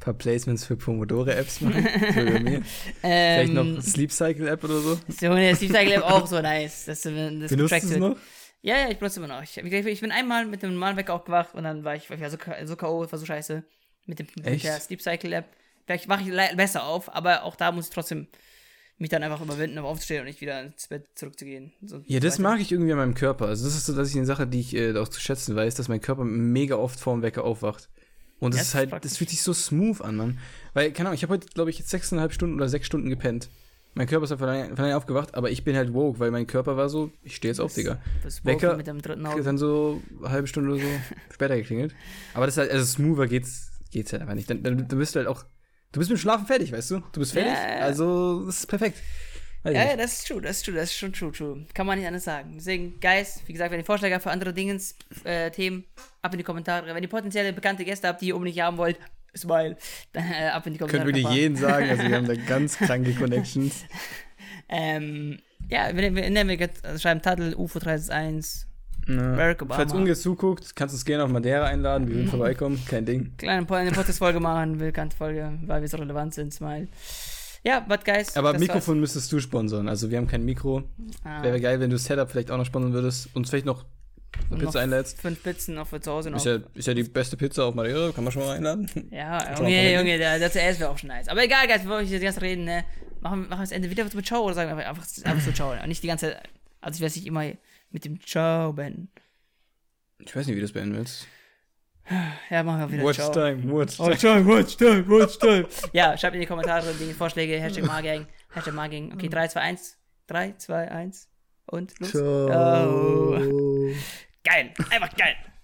paar Placements für Pomodore-Apps machen? (laughs) Mir? Vielleicht Ähm, noch Sleep Cycle-App oder so? so, ne, Steve Cycle App auch so nice. Das, das Benutzt du es wird. noch? Ja, ja, ich benutze immer noch. Ich, ich, bin einmal mit dem normalen Wecker aufgewacht und dann war ich, war ich so, so K.O., war so scheiße. Mit, dem, mit der Sleep Cycle App. Vielleicht wache ich besser auf, aber auch da muss ich trotzdem mich dann einfach überwinden, um aufzustehen und nicht wieder ins Bett zurückzugehen. So Ja, das weiter. mag ich irgendwie an meinem Körper. Also, das ist so, dass ich eine Sache, die ich äh, auch zu schätzen weiß, dass mein Körper mega oft vorm Wecker aufwacht. Und das Ja, ist halt, das fühlt sich so smooth an, Mann. Weil, keine Ahnung, ich habe heute, glaube ich, jetzt sechseinhalb Stunden oder sechs Stunden gepennt. Mein Körper ist halt von allein, von allein aufgewacht, aber ich bin halt woke, weil mein Körper war so, ich stehe jetzt auf, Digga. Das Wecker- mit dem dritten Auge. dann so eine halbe Stunde oder so (laughs) später geklingelt. Aber das ist halt, also smoother geht's, geht's halt einfach nicht. Dann, dann, dann bist du halt auch, du bist mit dem Schlafen fertig, weißt du? Du bist fertig, ja. also das ist perfekt. Weiß Ja, ja, nicht. das ist true, das ist true, das ist schon true, true. Kann man nicht anders sagen. Deswegen, Guys, wie gesagt, wenn ihr Vorschläge habt für andere Dingens, äh, Themen, ab in die Kommentare. Wenn ihr potenzielle bekannte Gäste habt, die ihr unbedingt haben wollt, smile, dann (laughs) äh, ab in die Kommentare. Könnt Kappa. jeden sagen, also wir haben da (laughs) ganz kranke Connections. (laughs) Ähm, ja, wenn ihr, wenn ihr also schreiben Tattel, UFO 361, Ja. Falls Unge zuguckt, kannst du uns gerne auf Madeira einladen, wir würden vorbeikommen, kein Ding. kleine Po- eine Podcast-Folge machen, bekannte Folge, weil wir so relevant sind, smile. Ja, but guys. Aber das Mikrofon müsstest du sponsern, also wir haben kein Mikro. war's. Ah, Wäre geil, wenn du Setup vielleicht auch noch sponsern würdest und vielleicht noch eine Pizza noch einlädst. Fünf Pizzen noch für zu Hause noch. Ist ja, ist ja die beste Pizza auf Madeira, kann man schon mal einladen. Ja, Junge. Junge, der, der zuerst wäre auch schon nice. Aber egal, Guys, bevor ich jetzt Zeit reden, ne, machen, machen wir das Ende wieder mit Ciao oder sagen wir einfach, einfach so Ciao. Und nicht die ganze Zeit, also ich weiß nicht immer mit dem Ciao beenden. Ich weiß nicht, wie du das beenden willst. (sighs) Ja, machen wir wieder Watch Ciao. time, watch Oh, time, watch time, watch (laughs) time. ja, schreibt in die Kommentare die Vorschläge, Hashtag (laughs) Margang, Hashtag Margang. Okay, 3, 2, 1. 3, 2, 1. Und los. Ciao. (laughs) Geil, einfach geil.